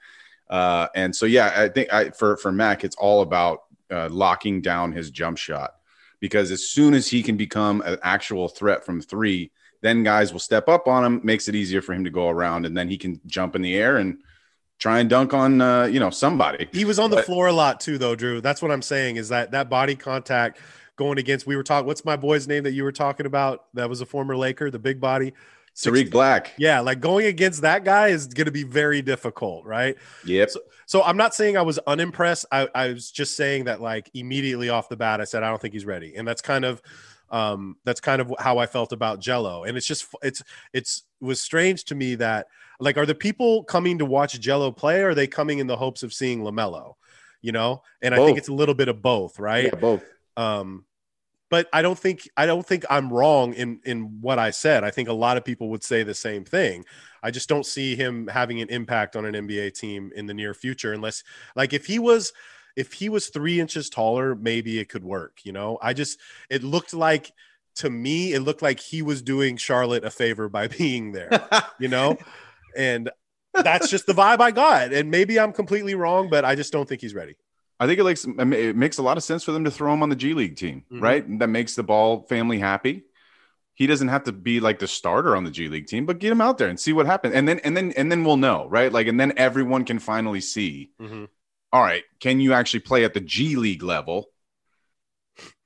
Uh, and so yeah, I think I, for for Mac, it's all about uh, locking down his jump shot because as soon as he can become an actual threat from three then guys will step up on him, makes it easier for him to go around, and then he can jump in the air and try and dunk on uh, you know somebody. He was on the but, floor a lot too, though, Drew. That's what I'm saying is that that body contact going against. We were talking. What's my boy's name that you were talking about? That was a former Laker, the big body. Tarik Black. Yeah, like going against that guy is going to be very difficult, right? Yep. So, so, I'm not saying I was unimpressed. I, I was just saying that, like, immediately off the bat, I said, I don't think he's ready. And that's kind of um, that's kind of how I felt about Gelo. And it's just it's it's it was strange to me that like are the people coming to watch Gelo play or are they coming in the hopes of seeing LaMelo? You know, and both. I think it's a little bit of both, right? Yeah, both. Um, but I don't think I don't think I'm wrong in in what I said. I think a lot of people would say the same thing. I just don't see him having an impact on an NBA team in the near future unless like if he was if he was three inches taller, maybe it could work. You know, I just it looked like to me, it looked like he was doing Charlotte a favor by being there. you know, and that's just the vibe I got. And maybe I'm completely wrong, but I just don't think he's ready. I think it likes it makes a lot of sense for them to throw him on the G League team, mm-hmm. right? That makes the ball family happy. He doesn't have to be like the starter on the G League team, but get him out there and see what happens. And then and then and then we'll know, right? Like and then everyone can finally see mm-hmm all right, can you actually play at the G League level?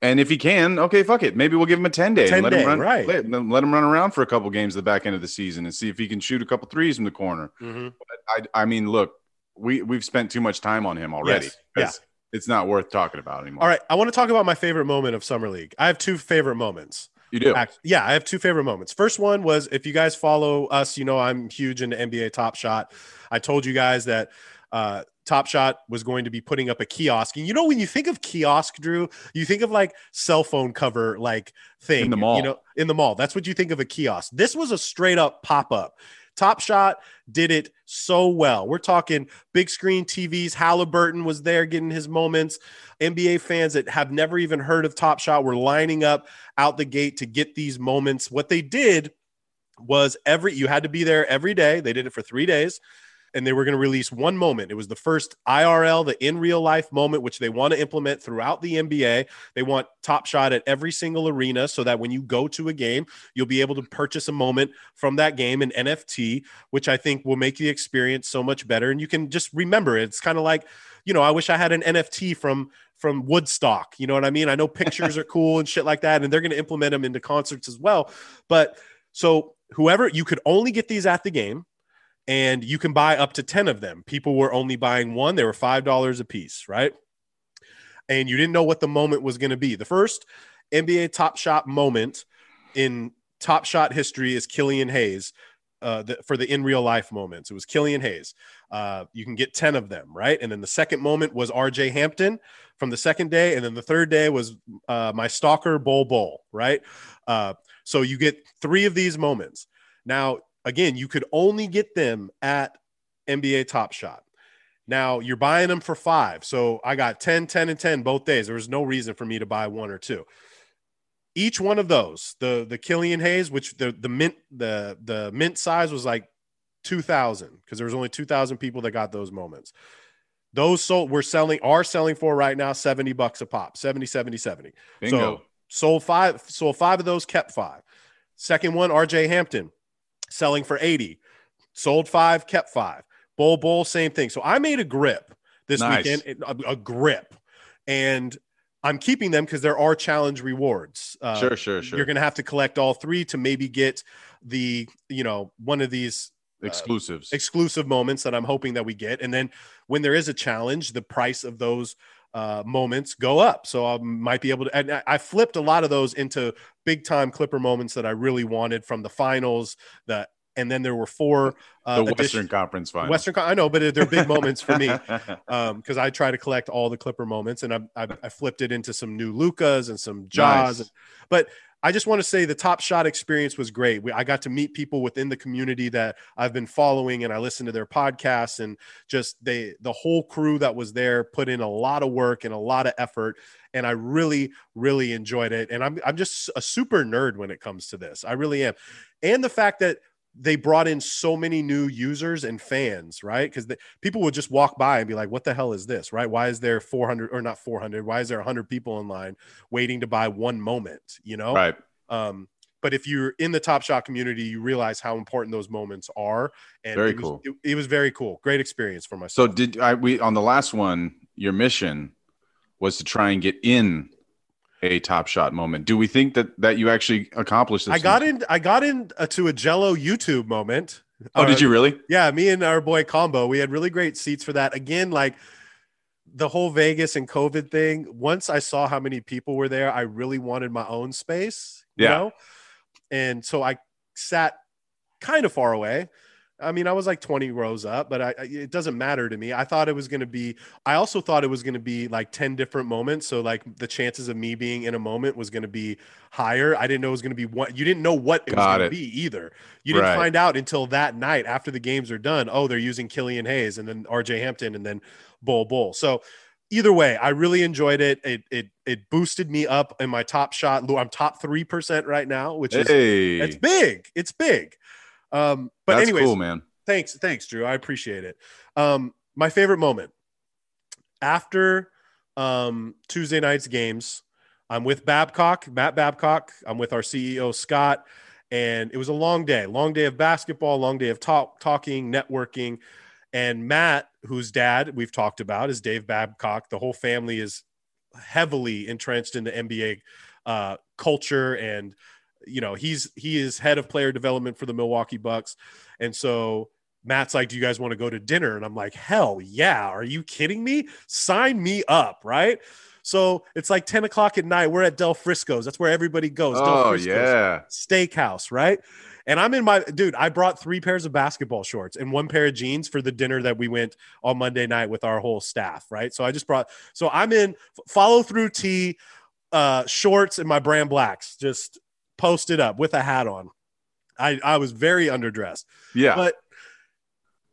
And if he can, okay, fuck it. Maybe we'll give him a 10 day. 10 let day, him run, right. Let, let, him run around for a couple games at the back end of the season and see if he can shoot a couple threes from the corner. Mm-hmm. I, I mean, look, we, we've spent too much time on him already. Yes. Yeah. It's not worth talking about anymore. All right. I want to talk about my favorite moment of Summer League. I have two favorite moments. You do? Yeah, I have two favorite moments. First one was if you guys follow us, you know I'm huge into NBA Top Shot. I told you guys that uh, Top Shot was going to be putting up a kiosk. And you know, when you think of kiosk, Drew, you think of like cell phone cover like thing in the mall. You know, in the mall. That's what you think of a kiosk. This was a straight up pop up. Top Shot did it so well. We're talking big screen TVs. Halliburton was there getting his moments. NBA fans that have never even heard of Top Shot were lining up out the gate to get these moments. What they did was every you had to be there every day. They did it for 3 days and they were going to release one moment. It was the first IRL, the in real life moment, which they want to implement throughout the NBA. They want Top Shot at every single arena so that when you go to a game, you'll be able to purchase a moment from that game in NFT, which I think will make the experience so much better. And you can just remember it. It's kind of like, you know, I wish I had an NFT from from Woodstock. You know what I mean? I know pictures are cool and shit like that, and they're going to implement them into concerts as well. But so whoever you could only get these at the game and you can buy up to 10 of them. People were only buying one, they were $5 a piece, right? And you didn't know what the moment was going to be. The first NBA Top Shot moment in Top Shot history is Killian Hayes uh, the, for the in real life moments. It was Killian Hayes. Uh, you can get 10 of them, right? And then the second moment was RJ Hampton from the second day. And then the third day was uh, my stalker, Bol Bol, right? Uh, so you get three of these moments. Now, Again, you could only get them at NBA Top Shot. Now you're buying them for five. So I got 10, 10, and 10 both days. There was no reason for me to buy one or two. Each one of those, the the Killian Hayes, which the the mint the the mint size was like 2000 because there was only 2000 people that got those moments. Those sold we're selling are selling for right now 70 bucks a pop, 70 70 70. Bingo. So sold five sold five of those kept five. Second one RJ Hampton selling for 80. Sold five, kept five. Bol Bol, same thing. So I made a grip this nice. weekend, a, a, grip. And I'm keeping them because there are challenge rewards. Uh, sure, sure, sure. You're going to have to collect all three to maybe get the, you know, one of these uh, exclusives, exclusive moments that I'm hoping that we get. And then when there is a challenge, the price of those uh, moments go up. So I might be able to. And I flipped a lot of those into big time Clipper moments that I really wanted from the finals. The and then there were four uh, the Western Conference finals. Western, I know, but they're big moments for me because um, I try to collect all the Clipper moments, and I, I, I flipped it into some new Lukas and some Jaws. Nice. But I just want to say the Top Shot experience was great. We, I got to meet people within the community that I've been following, and I listened to their podcasts, and just they the whole crew that was there put in a lot of work and a lot of effort, and I really, really enjoyed it. And I'm I'm just a super nerd when it comes to this. I really am, and the fact that they brought in so many new users and fans, right? Because people would just walk by and be like, "What the hell is this?" Right? Why is there 400 or not 400? Why is there 100 people in line waiting to buy one moment? You know, right? Um, but if you're in the Top Shot community, you realize how important those moments are. And very it was, cool. It, it, was very cool. Great experience for myself. So did I? We on the last one, your mission was to try and get in a top shot moment. Do we think that that you actually accomplished this? I got in. I got in uh, to a Gelo YouTube moment. Oh, uh, did you really? Yeah, me and our boy Combo. We had really great seats for that. Again, like the whole Vegas and COVID thing. Once I saw how many people were there, I really wanted my own space. You yeah. know, and so I sat kind of far away I mean, I was like 20 rows up, but I, it doesn't matter to me. I thought it was going to be, I also thought it was going to be like 10 different moments. So, like, the chances of me being in a moment was going to be higher. I didn't know it was going to be what you didn't know what it Got was going to be either. You didn't right. find out until that night after the games are done. Oh, they're using Killian Hayes and then RJ Hampton and then Bol Bol. So, either way, I really enjoyed it. It it it boosted me up in my top shot. I'm top three percent right now, which is hey. it's big. It's big. Um, but That's anyways, cool, man. Thanks, thanks, Drew. I appreciate it. Um, my favorite moment after um, Tuesday night's games. I'm with Babcock, Matt Babcock. I'm with our CEO Scott, and it was a long day, long day of basketball, long day of talk, talking, networking. And Matt, whose dad we've talked about, is Dave Babcock. The whole family is heavily entrenched in the NBA uh, culture and you know, he's he is head of player development for the Milwaukee Bucks. And so Matt's like, Do you guys want to go to dinner? And I'm like, Hell yeah. Are you kidding me? Sign me up. Right. So it's like 10 o'clock at night. We're at Del Frisco's. That's where everybody goes. Oh, yeah. Steakhouse. Right. And I'm in my dude, I brought three pairs of basketball shorts and one pair of jeans for the dinner that we went on Monday night with our whole staff. Right. So I just brought, so I'm in follow through tee, uh, shorts and my brand blacks, just posted up with a hat on. I, I was very underdressed. Yeah. But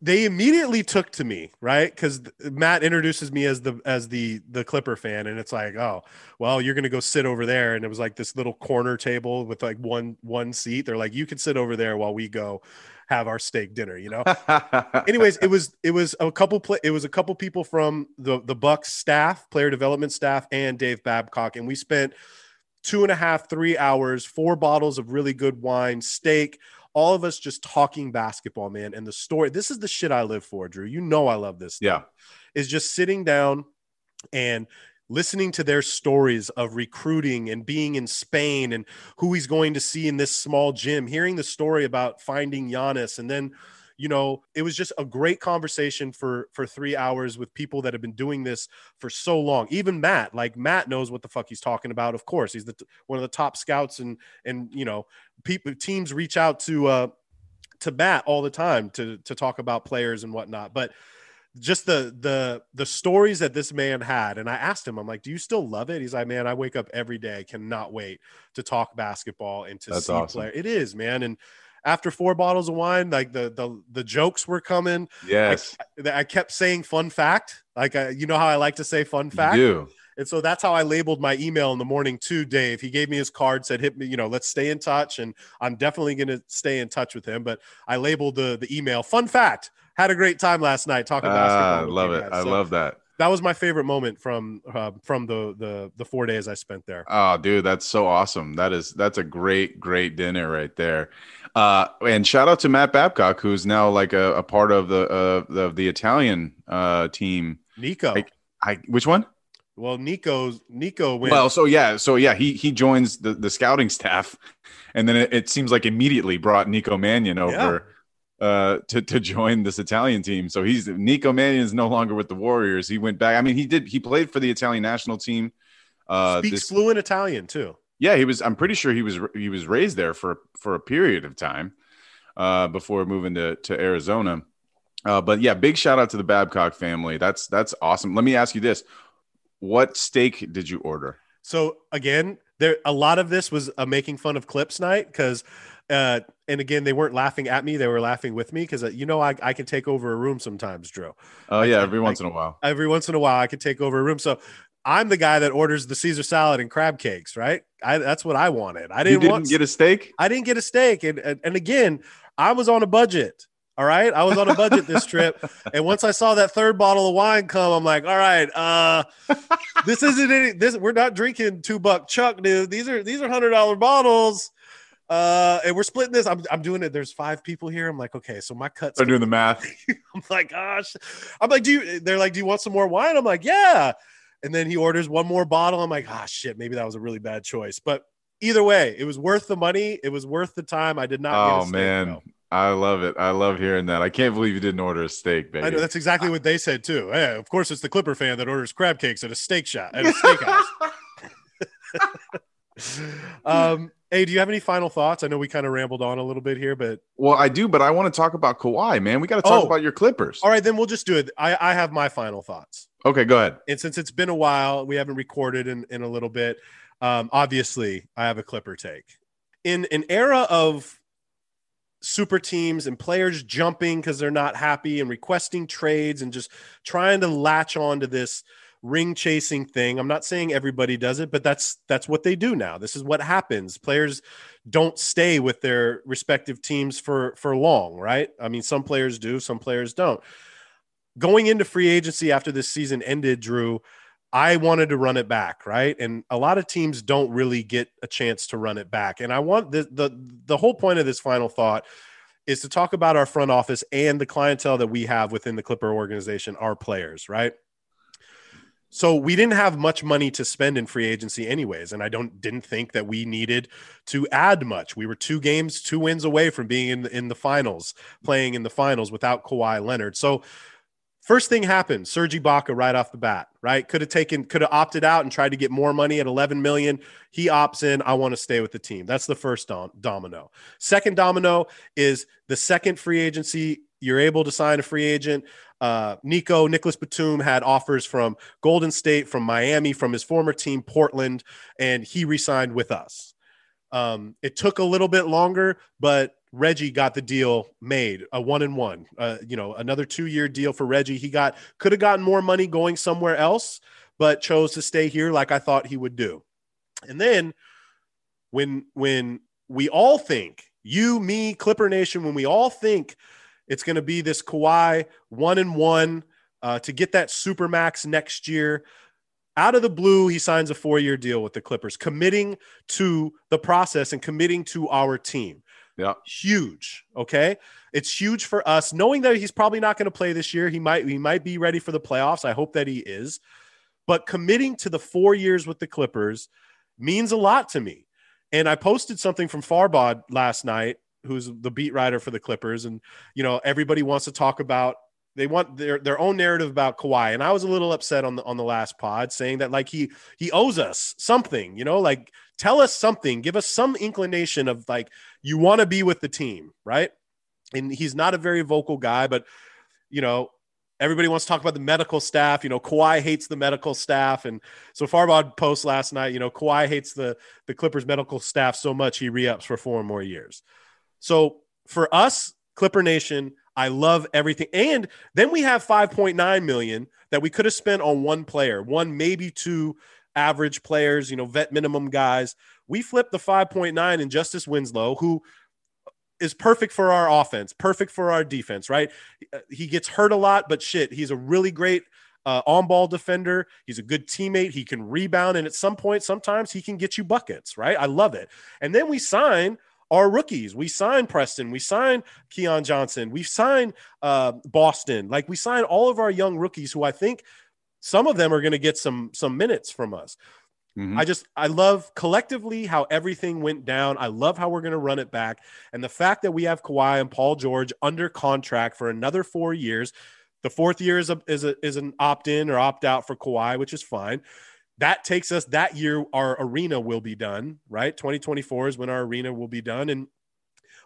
they immediately took to me, right? Because Matt introduces me as the as the the Clipper fan, and it's like, oh, well, you're gonna go sit over there, and it was like this little corner table with like one one seat. They're like, you can sit over there while we go have our steak dinner, you know. Anyways, it was it was a couple play, it was a couple people from the the Bucks staff, player development staff, and Dave Babcock, and we spent two and a half, three hours, four bottles of really good wine, steak all of us just talking basketball, man. And the story, this is the shit I live for, Drew. You know, I love this. Yeah. Is just sitting down and listening to their stories of recruiting and being in Spain and who he's going to see in this small gym, hearing the story about finding Giannis and then you know it was just a great conversation for for three hours with people that have been doing this for so long. Even matt like matt knows what the fuck he's talking about of course. He's the one of the top scouts and and you know people teams reach out to uh to matt all the time to to talk about players and whatnot. But just the the the stories that this man had and i asked him i'm like do you still love it? He's like man i wake up every day. Cannot wait to talk basketball and to That's see awesome. play it is man. And after four bottles of wine, like the the the jokes were coming. Yes, I, I kept saying "fun fact," like I, you know how I like to say "fun fact." You do. And so that's how I labeled my email in the morning to Dave. He gave me his card, said, hit me, you know, let's stay in touch. And I'm definitely going to stay in touch with him. But I labeled the, the email fun fact. Had a great time last night talking Ah, basketball. with love it. I So love that. That was my favorite moment from uh, from the, the the four days I spent there. Oh, dude, that's so awesome. That is that's a great, great dinner right there. Uh, and shout out to Matt Babcock, who's now like a, a part of the uh the, the Italian uh team. Nico. Like, I which one? well, Nico's Nico went. Well, so yeah, so yeah, he he joins the the scouting staff, and then it, it seems like immediately brought Nico Mannion over. Uh, to to join this Italian team, so he's Nico Mannion is no longer with the Warriors. He went back. I mean, he did. He played for the Italian national team. Uh, speaks this, fluent Italian too. yeah, he was. I'm pretty sure he was he was raised there for for a period of time uh, before moving to to Arizona. Uh, but yeah, big shout out to the Babcock family. That's that's awesome. Let me ask you this: What steak did you order? So again, there a lot of this was a making fun of clips night because uh and again they weren't laughing at me they were laughing with me because uh, you know I, I can take over a room sometimes drew. Oh I yeah, every I once in a while. every once in a while i can take over a room. So i'm the guy that orders the caesar salad and crab cakes right? I, that's what i wanted. I didn't, didn't want get a steak. i didn't get a steak and, and and again i was on a budget all right? I was on a budget this trip and once i saw that third bottle of wine come i'm like all right uh this isn't any this we're not drinking two buck chuck dude. These are these are hundred dollar bottles uh and we're splitting this I'm, I'm doing it there's five people here i'm like okay so my cuts are doing the math. i'm like gosh i'm like do you they're like do you want some more wine i'm like yeah and then he orders one more bottle i'm like ah shit maybe that was a really bad choice but either way it was worth the money it was worth the time i did not get a Oh man, though. I love it. I love hearing that. I can't believe you didn't order a steak, baby. I know that's exactly what they said too. Yeah, of course, it's the Clipper fan that orders crab cakes at a steak shop at a steakhouse. um, hey, do you have any final thoughts? I know we kind of rambled on a little bit here, but well, I do, but I want to talk about Kawhi, man. We got to talk Oh. about your Clippers. all right, then we'll just do it. I, I have my final thoughts, Okay, go ahead. and since it's been a while, we haven't recorded in, in a little bit. Um, obviously, I have a Clipper take. In an era of super teams and players jumping because they're not happy and requesting trades and just trying to latch on to this ring chasing thing. I'm not saying everybody does it, but that's that's what they do now. This is what happens. Players don't stay with their respective teams for for long, right? I mean, some players do, some players don't. Going into free agency after this season ended, Drew, I wanted to run it back, right? And a lot of teams don't really get a chance to run it back. And I want the the the whole point of this final thought is to talk about our front office and the clientele that we have within the Clipper organization, our players, right? So we didn't have much money to spend in free agency anyways, and I don't didn't think that we needed to add much. We were two games, two wins away from being in the, in the finals, playing in the finals without Kawhi Leonard. So first thing happened, Serge Ibaka right off the bat, right? Could have taken, could have opted out and tried to get more money at 11 million. He opts in. I want to stay with the team. That's the first dom- domino. Second domino is the second free agency. You're able to sign a free agent. Uh, Nico Nicholas Batum had offers from Golden State, from Miami, from his former team Portland, and he re-signed with us. Um, it took a little bit longer, but Reggie got the deal made, a one and one. Uh, you know, another two year deal for Reggie. He got could have gotten more money going somewhere else, but chose to stay here, like I thought he would do. And then when when we all think you, me, Clipper Nation, when we all think it's going to be this Kawhi one and one uh, to get that super max next year. Out of the blue, he signs a four year deal with the Clippers, committing to the process and committing to our team. Yeah. Huge. Okay. It's huge for us, knowing that he's probably not going to play this year. He might he might be ready for the playoffs. I hope that he is. But committing to the four years with the Clippers means a lot to me. And I posted something from Farbod last night, who's the beat writer for the Clippers, and you know everybody wants to talk about they want their their own narrative about Kawhi. And I was a little upset on the on the last pod, saying that like he he owes us something, you know, like tell us something, give us some inclination of like you want to be with the team, right? And he's not a very vocal guy, but you know, everybody wants to talk about the medical staff. You know, Kawhi hates the medical staff, and so Farbod post last night. You know, Kawhi hates the the Clippers medical staff so much he re-ups for four more years. So for us, Clipper Nation, I love everything. And then we have 5.9 million that we could have spent on one player, one maybe two average players, you know, vet minimum guys. We flipped the 5.9 in Justice Winslow, who is perfect for our offense, perfect for our defense, right? Uh, he gets hurt a lot, but shit, he's a really great uh, on ball defender. He's a good teammate. He can rebound. And at some point, sometimes he can get you buckets, right? I love it. And then we sign our rookies. We signed Preston. We signed Keon Johnson. we signed uh, Boston. Like we signed all of our young rookies who I think some of them are going to get some some minutes from us. Mm-hmm. I just I love collectively how everything went down. I love how we're going to run it back, and the fact that we have Kawhi and Paul George under contract for another four years. The fourth year is a is a is an opt in or opt out for Kawhi, which is fine. That takes us that year. Our arena will be done, right? 2024 is when our arena will be done, and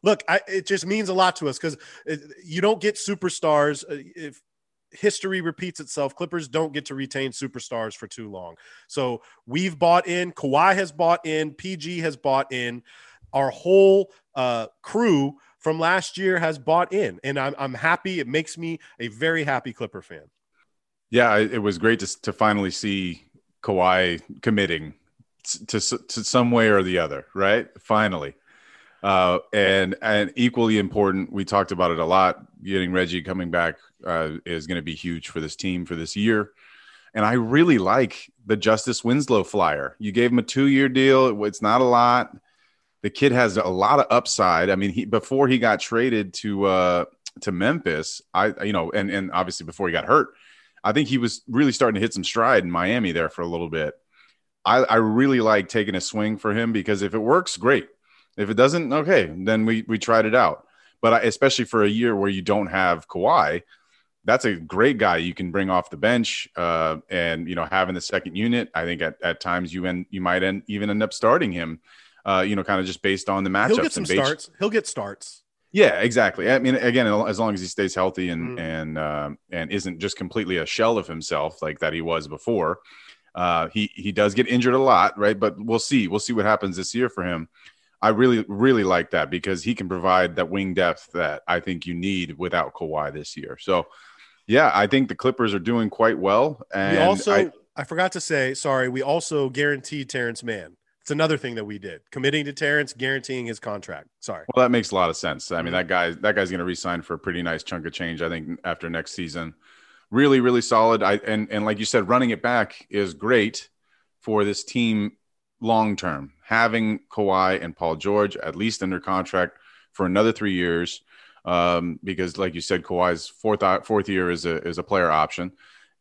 look, I, it just means a lot to us because you don't get superstars uh, if history repeats itself. Clippers don't get to retain superstars for too long. So we've bought in, Kawhi has bought in, PG has bought in, our whole uh, crew from last year has bought in. And I'm, I'm happy. It makes me a very happy Clipper fan. Yeah, it was great to, to finally see Kawhi committing to, to some way or the other, right? Finally. Uh, and and equally important, we talked about it a lot. Getting Reggie coming back uh, is going to be huge for this team for this year. And I really like the Justice Winslow flyer. You gave him a two-year deal. It's not a lot. The kid has a lot of upside. I mean, he before he got traded to uh, to Memphis, I you know, and and obviously before he got hurt, I think he was really starting to hit some stride in Miami there for a little bit. I, I really like taking a swing for him because if it works, great. If it doesn't, okay, then we we tried it out. But I, especially for a year where you don't have Kawhi, that's a great guy you can bring off the bench. Uh, and you know, having the second unit, I think at, at times you end you might end, even end up starting him. Uh, you know, kind of just based on the matchups. He'll get some starts. He'll get starts. Yeah, exactly. I mean, again, as long as he stays healthy and mm. and uh, and isn't just completely a shell of himself like that he was before. Uh, he he does get injured a lot, right? But we'll see. We'll see what happens this year for him. I really, really like that because he can provide that wing depth that I think you need without Kawhi this year. So, yeah, I think the Clippers are doing quite well. And we also, I, I forgot to say, sorry, we also guaranteed Terance Mann. It's another thing that we did, committing to Terrence, guaranteeing his contract. Sorry. Well, that makes a lot of sense. I mean, mm-hmm. that guy, that guy's going to resign for a pretty nice chunk of change. I think after next season, really, really solid. I and and like you said, running it back is great for this team long term. Having Kawhi and Paul George at least under contract for another three years, um, because like you said, Kawhi's fourth fourth year is a is a player option.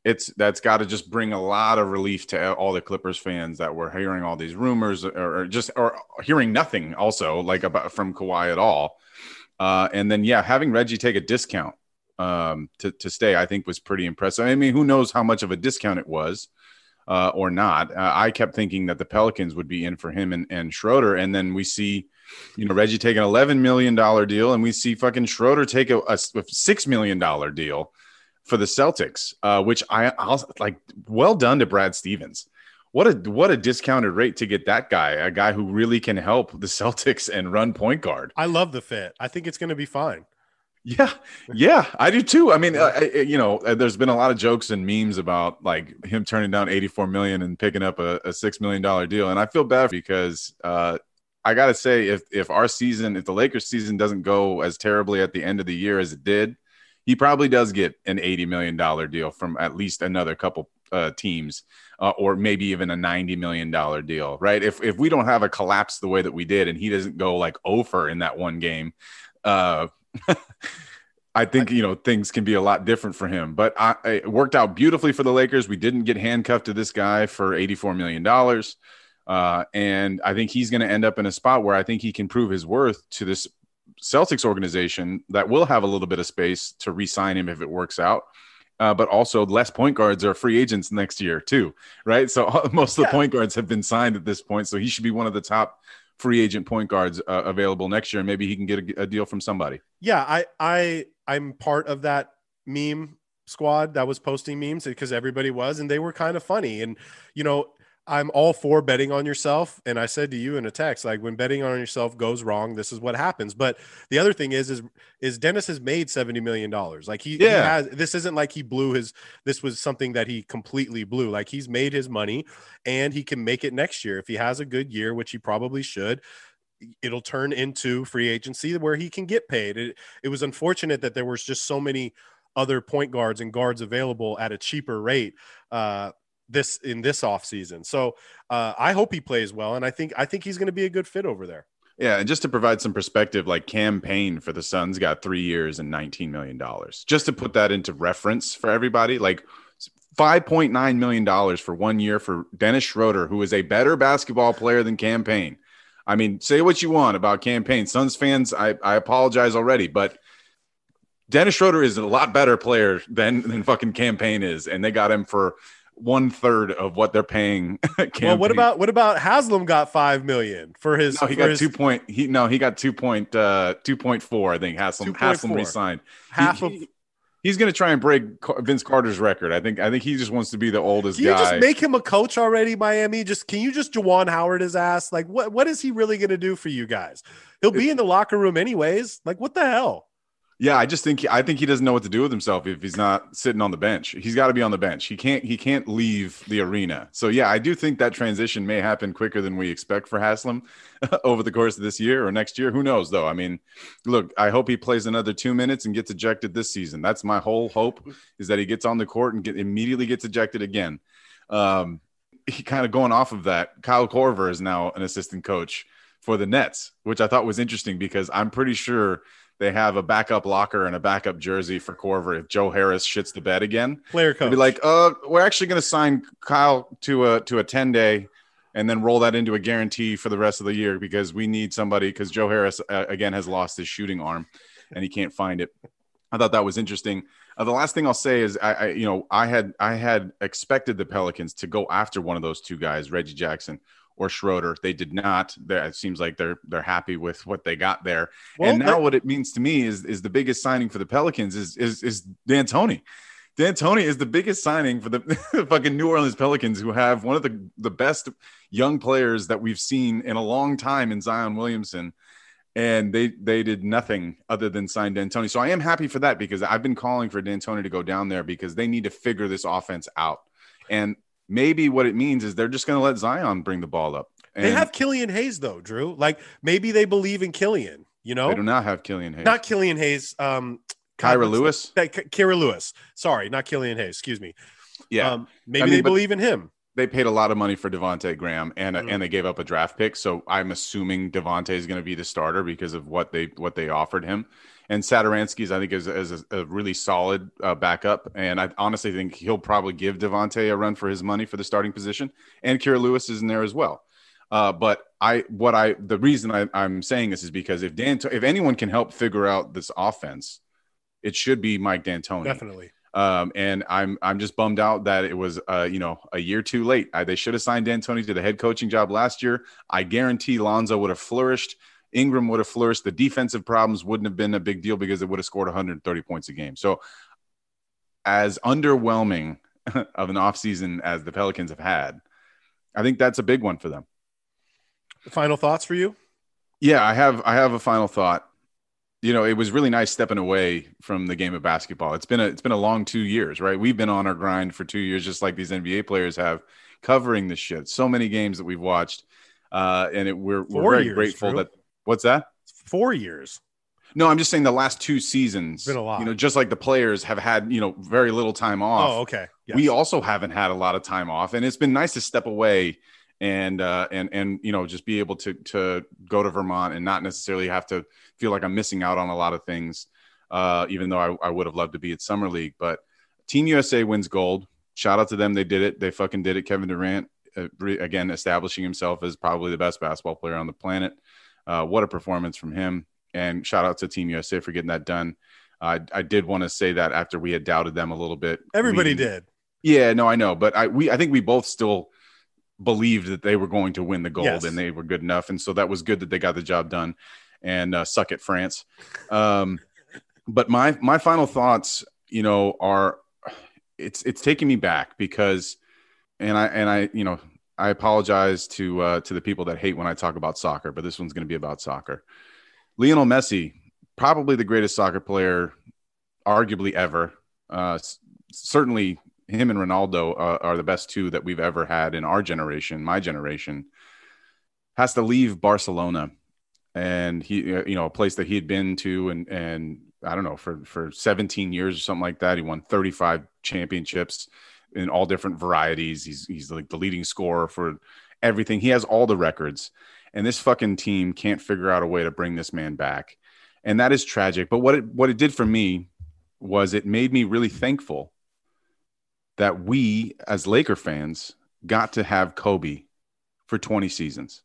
It's that's got to just bring a lot of relief to all the Clippers fans that were hearing all these rumors or, or just or hearing nothing also like about from Kawhi at all. Uh, and then yeah, having Reggie take a discount um, to to stay, I think was pretty impressive. I mean, who knows how much of a discount it was uh, or not. Uh, I kept thinking that the Pelicans would be in for him and, and Schroeder, and then we see, you know, Reggie take an eleven million dollar deal, and we see fucking Schroeder take a, a six million dollar deal for the Celtics, uh, which I I'll like. Well done to Brad Stevens. what a what a discounted rate to get that guy, a guy who really can help the Celtics and run point guard. I love the fit. I think it's going to be fine. Yeah, yeah, I do too. I mean, uh, I, you know, uh, there's been a lot of jokes and memes about like him turning down 84 million and picking up a, a six million dollar deal, and I feel bad because uh, I gotta say, if if our season, if the Lakers season doesn't go as terribly at the end of the year as it did, he probably does get an 80 million dollar deal from at least another couple uh, teams, uh, or maybe even a 90 million dollar deal, right? If if we don't have a collapse the way that we did, and he doesn't go like over in that one game. Uh, I think you know things can be a lot different for him, but I, it worked out beautifully for the Lakers. We didn't get handcuffed to this guy for eighty-four million dollars, uh, and I think he's going to end up in a spot where I think he can prove his worth to this Celtics organization that will have a little bit of space to re-sign him if it works out. Uh, but also, less point guards are free agents next year too, right? So most of the yeah. point guards have been signed at this point, so he should be one of the top free agent point guards uh, available next year. and Maybe he can get a, a, deal from somebody. Yeah, I I I'm part of that meme squad that was posting memes because everybody was, and they were kind of funny. And you know, I'm all for betting on yourself. And I said to you in a text, like when betting on yourself goes wrong, this is what happens. But the other thing is, is, is Dennis has made $70 million. Like he, yeah. he has, this isn't like he blew his, this was something that he completely blew. Like he's made his money and he can make it next year. If he has a good year, which he probably should, it'll turn into free agency where he can get paid. It, it was unfortunate that there was just so many other point guards and guards available at a cheaper rate. Uh, this in this off season. So uh, I hope he plays well, and I think I think he's going to be a good fit over there. Yeah, and just to provide some perspective, like Cam Payne for the Suns got three years and nineteen million dollars. Just to put that into reference for everybody, like five point nine million dollars for one year for Dennis Schroeder, who is a better basketball player than Cam Payne. I mean, say what you want about Cam Payne. Suns fans, I, I apologize already, but Dennis Schroeder is a lot better player than than fucking Cam Payne is, and they got him for one third of what they're paying. well, what about what about Haslem got five million for his? No, he got his, two point. He no, he got two point uh two point four. I think Haslem 2. Haslem 4. resigned. Half he, of. He, he's going to try and break Vince Carter's record. I think. I think he just wants to be the oldest can guy. Just make him a coach already, Miami. Just can you just Juwan Howard his ass? Like what? What is he really going to do for you guys? He'll be in the locker room anyways. Like what the hell? Yeah, I just think I think he doesn't know what to do with himself if he's not sitting on the bench. He's got to be on the bench. He can't he can't leave the arena. So yeah, I do think that transition may happen quicker than we expect for Haslem over the course of this year or next year. Who knows though? I mean, look, I hope he plays another 2 minutes and gets ejected this season. That's my whole hope is that he gets on the court and get immediately gets ejected again. Um he kind of going off of that. Kyle Korver is now an assistant coach for the Nets, which I thought was interesting because I'm pretty sure they have a backup locker and a backup jersey for Korver if Joe Harris shits the bed again. Player coach. Be like, uh, we're actually going to sign Kyle to a to a ten day, and then roll that into a guarantee for the rest of the year because we need somebody because Joe Harris uh, again has lost his shooting arm, and he can't find it. I thought that was interesting. Uh, the last thing I'll say is, I, I, you know, I had I had expected the Pelicans to go after one of those two guys, Reggie Jackson or Schroeder. They did not. They're, it seems like they're they're happy with what they got there. Well, and now that, what it means to me is is the biggest signing for the Pelicans is is is D'Antoni. D'Antoni is the biggest signing for the fucking New Orleans Pelicans, who have one of the the best young players that we've seen in a long time in Zion Williamson. And they they did nothing other than sign D'Antoni. So I am happy for that because I've been calling for D'Antoni to go down there because they need to figure this offense out. And maybe what it means is they're just going to let Zion bring the ball up. And they have Killian Hayes though, Drew. Like maybe they believe in Killian. You know, they do not have Killian Hayes. Not Killian Hayes. Um, Kira Lewis. Kira Lewis. Sorry, not Killian Hayes. Excuse me. Yeah. Um, maybe I mean, they believe in him. They paid a lot of money for Devonte Graham, and mm-hmm. and they gave up a draft pick. So I'm assuming Devonte is going to be the starter because of what they what they offered him. And Satoransky's, I think, is, is a, a really solid uh, backup. And I honestly think he'll probably give Devonte a run for his money for the starting position. And Kira Lewis is in there as well. Uh, but I, what I, the reason I, am saying this is because if Dan, if anyone can help figure out this offense, it should be Mike D'Antoni. Definitely. Um, and I'm, I'm just bummed out that it was, uh, you know, a year too late. I, they should have signed D'Antoni to the head coaching job last year. I guarantee Lonzo would have flourished. Ingram would have flourished. The defensive problems wouldn't have been a big deal because it would have scored 130 points a game. So, as underwhelming of an offseason as the Pelicans have had, I think that's a big one for them. Final thoughts for you? Yeah, I have I have a final thought. You know, it was really nice stepping away from the game of basketball. It's been a it's been a long 2 years, right? We've been on our grind for 2 years just like these NBA players have covering this shit. So many games that we've watched. Uh and it, we're we we're very years, grateful that What's that? 4 years. No, I'm just saying the last two seasons. Been a lot. You know, just like the players have had, you know, very little time off. Oh, okay. Yes. We also haven't had a lot of time off, and it's been nice to step away and uh, and and you know just be able to to go to Vermont and not necessarily have to feel like I'm missing out on a lot of things. Uh, even though I, I would have loved to be at Summer League, but Team USA wins gold. Shout out to them. They did it. They fucking did it. Kevin Durant uh, re- again establishing himself as probably the best basketball player on the planet. Uh, what a performance from him! And shout out to Team USA for getting that done. I did want to say that after we had doubted them a little bit. Everybody we, did. Yeah, no, I know, but I we I think we both still believed that they were going to win the gold yes. and they were good enough, and so that was good that they got the job done. And uh, suck it, France. Um, but my my final thoughts, you know, are it's it's taking me back because, and I and I you know I apologize to uh, to the people that hate when I talk about soccer, but this one's going to be about soccer. Lionel Messi, probably the greatest soccer player, arguably ever. Uh, certainly him and Ronaldo uh, are the best two that we've ever had in our generation, my generation, has to leave Barcelona, and he, uh, you know, a place that he had been to, and and I don't know for for 17 years or something like that. He won 35 championships in all different varieties. He's he's like the leading scorer for everything. He has all the records, and this fucking team can't figure out a way to bring this man back, and that is tragic. But what it what it did for me was it made me really thankful that we as Laker fans got to have Kobe for 20 seasons.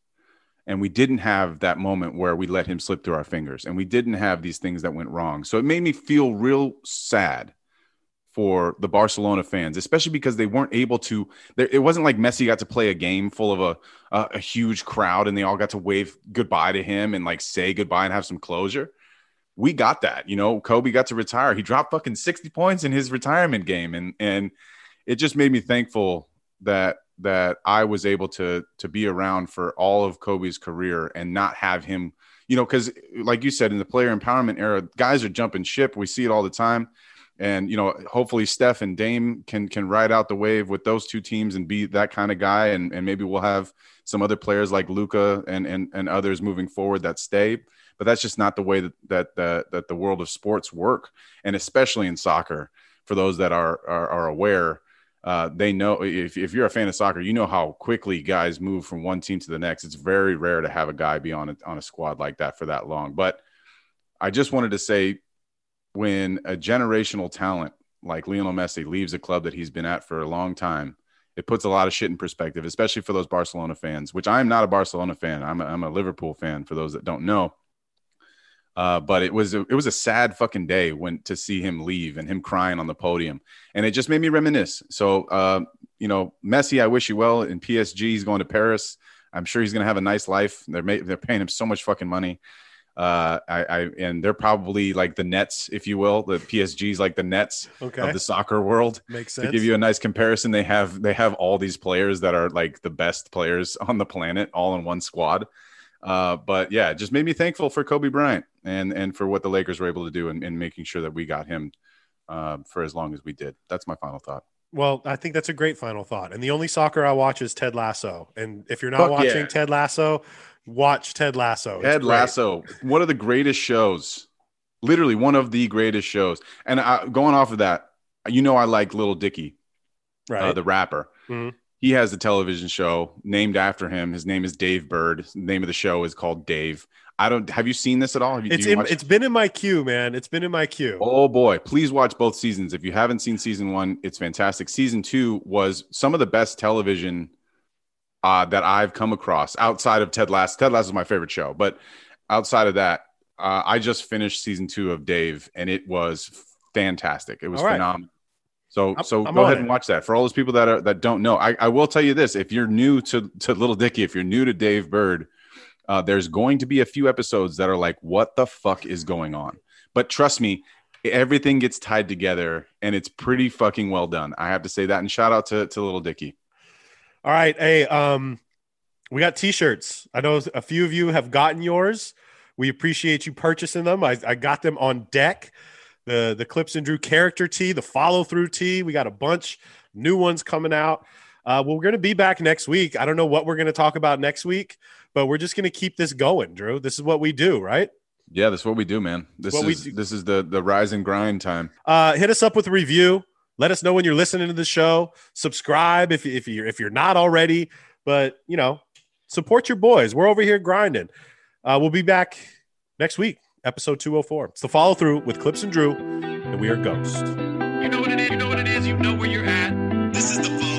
And we didn't have that moment where we let him slip through our fingers and we didn't have these things that went wrong. So it made me feel real sad for the Barcelona fans, especially because they weren't able to. It wasn't like Messi got to play a game full of a, a, a huge crowd and they all got to wave goodbye to him and like say goodbye and have some closure. We got that, you know. Kobe got to retire. He dropped fucking sixty points in his retirement game, and and it just made me thankful that that I was able to to be around for all of Kobe's career and not have him, you know, because like you said, in the player empowerment era, guys are jumping ship. We see it all the time. And you know, hopefully Steph and Dame can can ride out the wave with those two teams and be that kind of guy. And, and maybe we'll have some other players like Luka and, and and others moving forward that stay. But that's just not the way that that that, that the world of sports work, and especially in soccer. For those that are, are, are aware, uh, they know if, if you're a fan of soccer, you know how quickly guys move from one team to the next. It's very rare to have a guy be on a, on a squad like that for that long. But I just wanted to say when a generational talent like Lionel Messi leaves a club that he's been at for a long time, it puts a lot of shit in perspective, especially for those Barcelona fans, which I am not a Barcelona fan. I'm a, I'm a Liverpool fan for those that don't know. Uh, but it was a, it was a sad fucking day when to see him leave and him crying on the podium, and it just made me reminisce. So, uh, you know, Messi, I wish you well. In PSG, he's going to Paris. I'm sure he's going to have a nice life. They're ma- they're paying him so much fucking money. Uh, I, I and they're probably like the Nets, if you will. The PSG's like the Nets okay. of the soccer world. Makes sense. To give you a nice comparison, they have they have all these players that are like the best players on the planet, all in one squad. Uh, but yeah, it just made me thankful for Kobe Bryant and and for what the Lakers were able to do in, in making sure that we got him uh, for as long as we did. That's my final thought. Well, I think that's a great final thought. And the only soccer I watch is Ted Lasso. And if you're not Fuck watching yeah. Ted Lasso, watch Ted Lasso. It's Ted great. Lasso, one of the greatest shows, literally one of the greatest shows. And I, going off of that, you know, I like Little Dicky, uh, right? Uh, the rapper. Mm-hmm he has a television show named after him. His name is Dave Burd. The name of the show is called Dave. I don't. Have you seen this at all? You, it's in, it's been in my queue, man. It's been in my queue. Oh boy, please watch both seasons. If you haven't seen season one, it's fantastic. Season two was some of the best television uh, that I've come across outside of Ted Lasso. Ted Lasso is my favorite show, but outside of that, uh, I just finished season two of Dave, and it was fantastic. It was right. phenomenal. So I'm, so I'm go ahead it. and watch that. For all those people that are that don't know, I, I will tell you this: if you're new to to Little Dicky, if you're new to Dave Burd, uh, there's going to be a few episodes that are like, "What the fuck is going on?" But trust me, everything gets tied together, and it's pretty fucking well done. I have to say that. And shout out to to Little Dicky. All right. Hey, um, we got t-shirts. I know a few of you have gotten yours. We appreciate you purchasing them. I, I got them on deck. The the Clipps and Drew character tee, the follow through tee. We got a bunch new ones coming out. Uh, well, we're going to be back next week. I don't know what we're going to talk about next week, but we're just going to keep this going, Drew. This is what we do, right? Yeah, that's what we do, man. This what is this is the the rise and grind time. Uh, hit us up with a review. Let us know when you're listening to the show. Subscribe if if you're if you're not already. But you know, support your boys. We're over here grinding. Uh, we'll be back next week, episode 204. It's the follow through with Clipps and Drew, and we are Ghost. You know what it is. You know what it is. You know where you're at. This is the follow